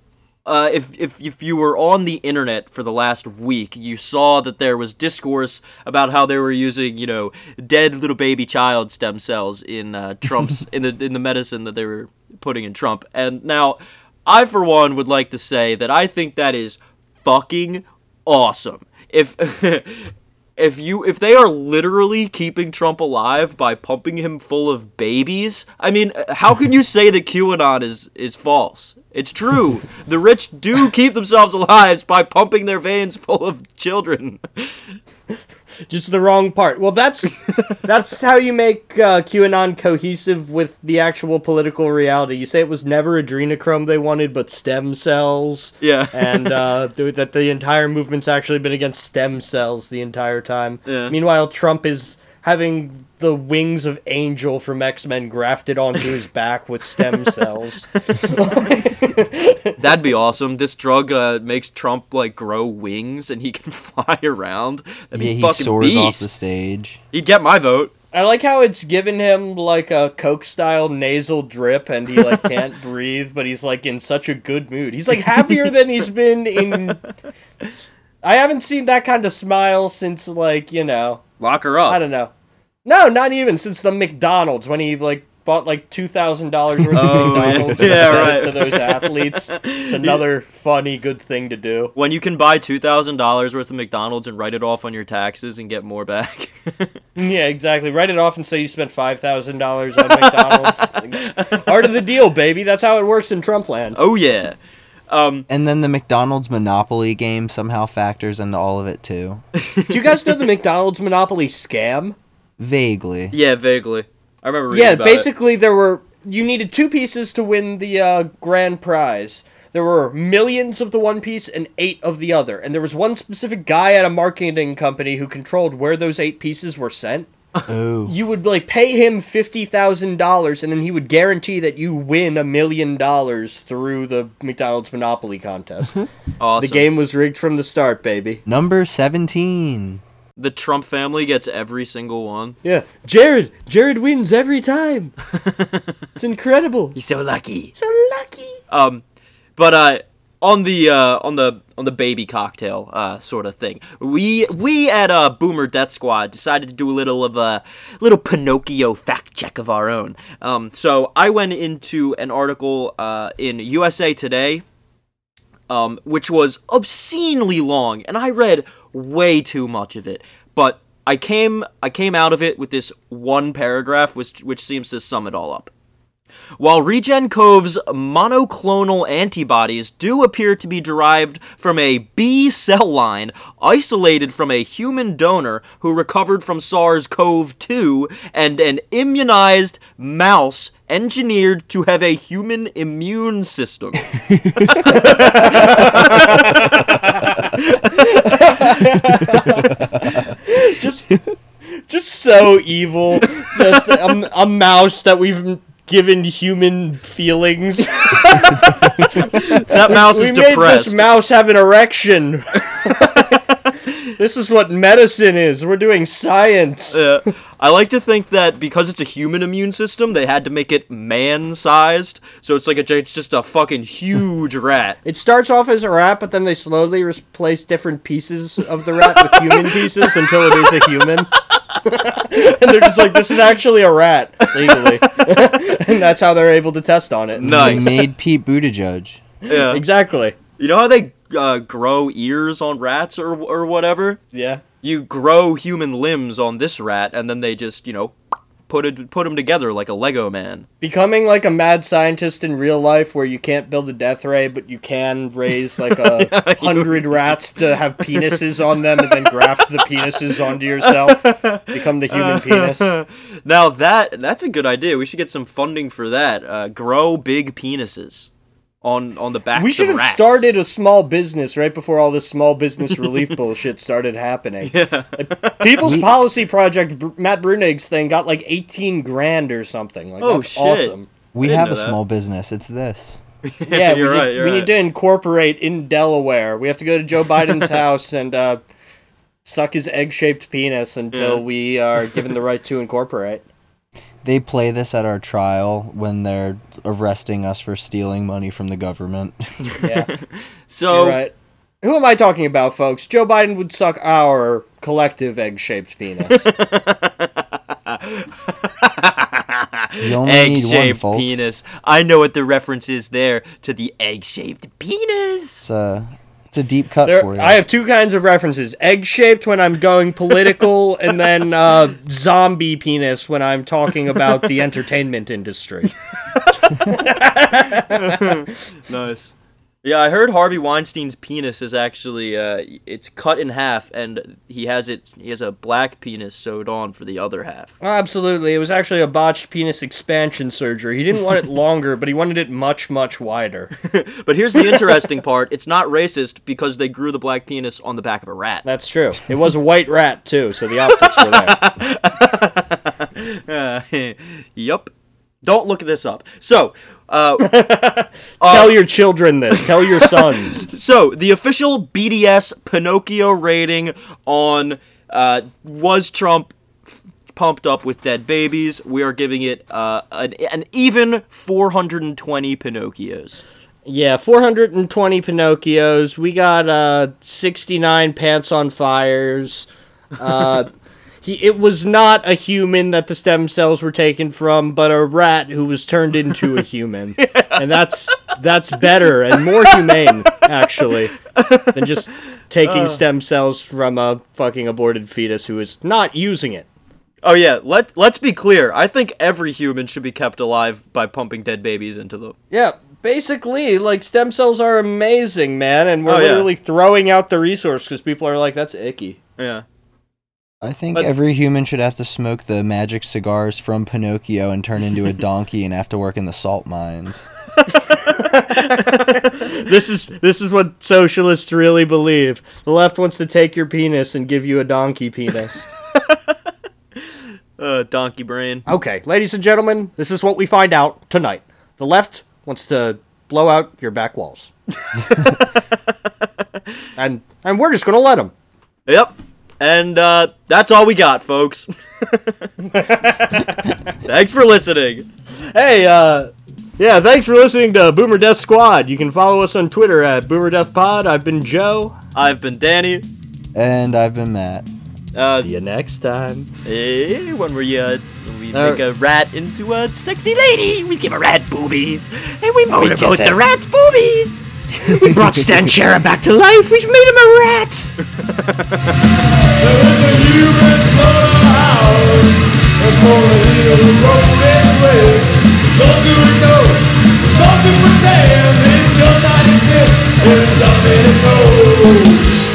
uh, if, if if you were on the internet for the last week, you saw that there was discourse about how they were using, you know, dead little baby child stem cells in uh, Trump's in the in the medicine that they were putting in Trump. And now, I for one would like to say that I think that is fucking awesome. If if you if they are literally keeping Trump alive by pumping him full of babies, I mean, uh, how can you say that QAnon is is false? It's true. the rich do keep themselves alive by pumping their veins full of children. Just the wrong part. Well, that's that's how you make uh, QAnon cohesive with the actual political reality. You say it was never adrenochrome they wanted, but stem cells. Yeah. and uh, th- that the entire movement's actually been against stem cells the entire time. Yeah. Meanwhile, Trump is having the wings of Angel from X Men grafted onto his back with stem cells. That'd be awesome. This drug uh, makes Trump like grow wings and he can fly around. That'd Yeah, be he fucking soars beast. off the stage. He'd get my vote. I like how it's given him like a Coke style nasal drip and he like can't breathe, but he's like in such a good mood. He's like happier than he's been in I haven't seen that kind of smile since like, you know, Lock her up. I don't know. No, not even since the McDonald's when he like bought like two thousand dollars worth Oh, of. McDonald's Yeah, and right. to those athletes. It's another funny good thing to do. when you can buy two thousand dollars worth of McDonald's and write it off on your taxes and get more back. Yeah, exactly. Write it off and say you spent five thousand dollars on McDonald's. It's like, part of the deal, baby. That's how it works in Trump land. oh yeah. Um, And then the McDonald's Monopoly game somehow factors into all of it too. Do you guys know the McDonald's Monopoly scam? Vaguely. yeah, vaguely. I remember reading Yeah, about it. basically there were you needed two pieces to win the uh, grand prize. There were millions of the one piece and eight of the other, and there was one specific guy at a marketing company who controlled where those eight pieces were sent. Oh. You would like pay him fifty thousand dollars, and then he would guarantee that you win a million dollars through the McDonald's Monopoly contest. Awesome. The game was rigged from the start, baby. Number 17. The Trump family gets every single one. Yeah, Jared. Jared wins every time. it's incredible. He's so lucky. So lucky. Um, but uh, on the uh, on the on the baby cocktail uh, sort of thing, we we at uh, Boomer Death Squad decided to do a little of a little Pinocchio fact check of our own. Um, so I went into an article uh, in USA Today. Um, which was obscenely long, and I read way too much of it. But I came I came out of it with this one paragraph, which which seems to sum it all up. While Regen Cove's monoclonal antibodies do appear to be derived from a B cell line isolated from a human donor who recovered from SARS CoV 2 and an immunized mouse engineered to have a human immune system. just just so evil. Just a, a mouse that we've given human feelings. That mouse we is made depressed. this mouse have an erection. this is what medicine is. We're doing science. Uh, I like to think that because it's a human immune system, they had to make it man-sized, so it's like a, it's just a fucking huge rat. It starts off as a rat, but then they slowly replace different pieces of the rat with human pieces until it is a human. and they're just like, this is actually a rat, legally. and that's how they're able to test on it. Nice. They made Pete Buttigieg. Yeah. Exactly. You know how they uh, grow ears on rats or or whatever? Yeah. You grow human limbs on this rat, and then they just you know put it put them together like a Lego man. Becoming like a mad scientist in real life where you can't build a death ray, but you can raise like a hundred rats to have penises on them and then graft the penises onto yourself. Become the human penis. Now that that's a good idea. We should get some funding for that. Uh, grow big penises on on the back. We should of have rats. started a small business right before all this small business relief bullshit started happening. Like, People's Policy Project, Br- Matt Bruenig's thing got like 18 grand or something. Like, Oh, that's shit. awesome. We have a that. small business. It's this. Yeah, we, You're need- right, you're we right. need to incorporate in Delaware. We have to go to Joe Biden's house and uh, suck his egg-shaped penis until Yeah. we are given the right to incorporate. They play this at our trial when they're arresting us for stealing money from the government. Yeah, So you're right. Who am I talking about, folks? Joe Biden would suck our collective egg-shaped penis. You only need one, egg-shaped folks. penis. I know what the reference is there to the egg-shaped penis. It's a, it's a deep cut There, for you. I have two kinds of references: egg-shaped when I'm going political, and then uh, zombie penis when I'm talking about the entertainment industry. Nice. Yeah, I heard Harvey Weinstein's penis is actually uh, it's cut in half, and he has it. He has a black penis sewed on for the other half. Absolutely. It was actually a botched penis expansion surgery. He didn't want it longer, but he wanted it much, much wider. But here's the interesting part: it's not racist because they grew the black penis on the back of a rat. That's true. It was a white rat, too, so the optics were there. Uh, yup. Don't look this up. So, uh, Tell your children this. Tell your sons. so the official BDS Pinocchio rating on uh, was Trump f- pumped up with dead babies. We are giving it uh, an, an even 420 Pinocchios. Yeah, 420 Pinocchios. We got uh 69 pants on fires. Uh he it was not a human that the stem cells were taken from, but a rat who was turned into a human. And that's that's better and more humane actually than just taking uh. stem cells from a fucking aborted fetus who is not using it. Oh yeah, let let's be clear. I think every human should be kept alive by pumping dead babies into them. Yeah, basically, like stem cells are amazing, man, and we're Oh, yeah. literally throwing out the resource because people are like, "That's icky." Yeah. I think But- every human should have to smoke the magic cigars from Pinocchio and turn into a donkey and have to work in the salt mines. this is this is what socialists really believe. The left wants to take your penis and give you a donkey penis. Uh, donkey brain. okay, ladies and gentlemen, this is what we find out tonight. The left wants to blow out your back walls, and and we're just gonna let them. Yep. And uh, that's all we got, folks. Thanks for listening. Hey, uh, yeah, thanks for listening to Boomer Death Squad. You can follow us on Twitter at Boomer Death Pod. I've been Joe. I've been Danny. And I've been Matt. Uh, See you next time. Hey, when we uh, when we Uh, make a rat into a sexy lady, we give a rat boobies, and we motorboat the it. rat's boobies. We brought Stan Chera back to life. We've made him a rat. A human slaughterhouse hill of rolling red. Those who those who pretend it does not exist, up in its hole.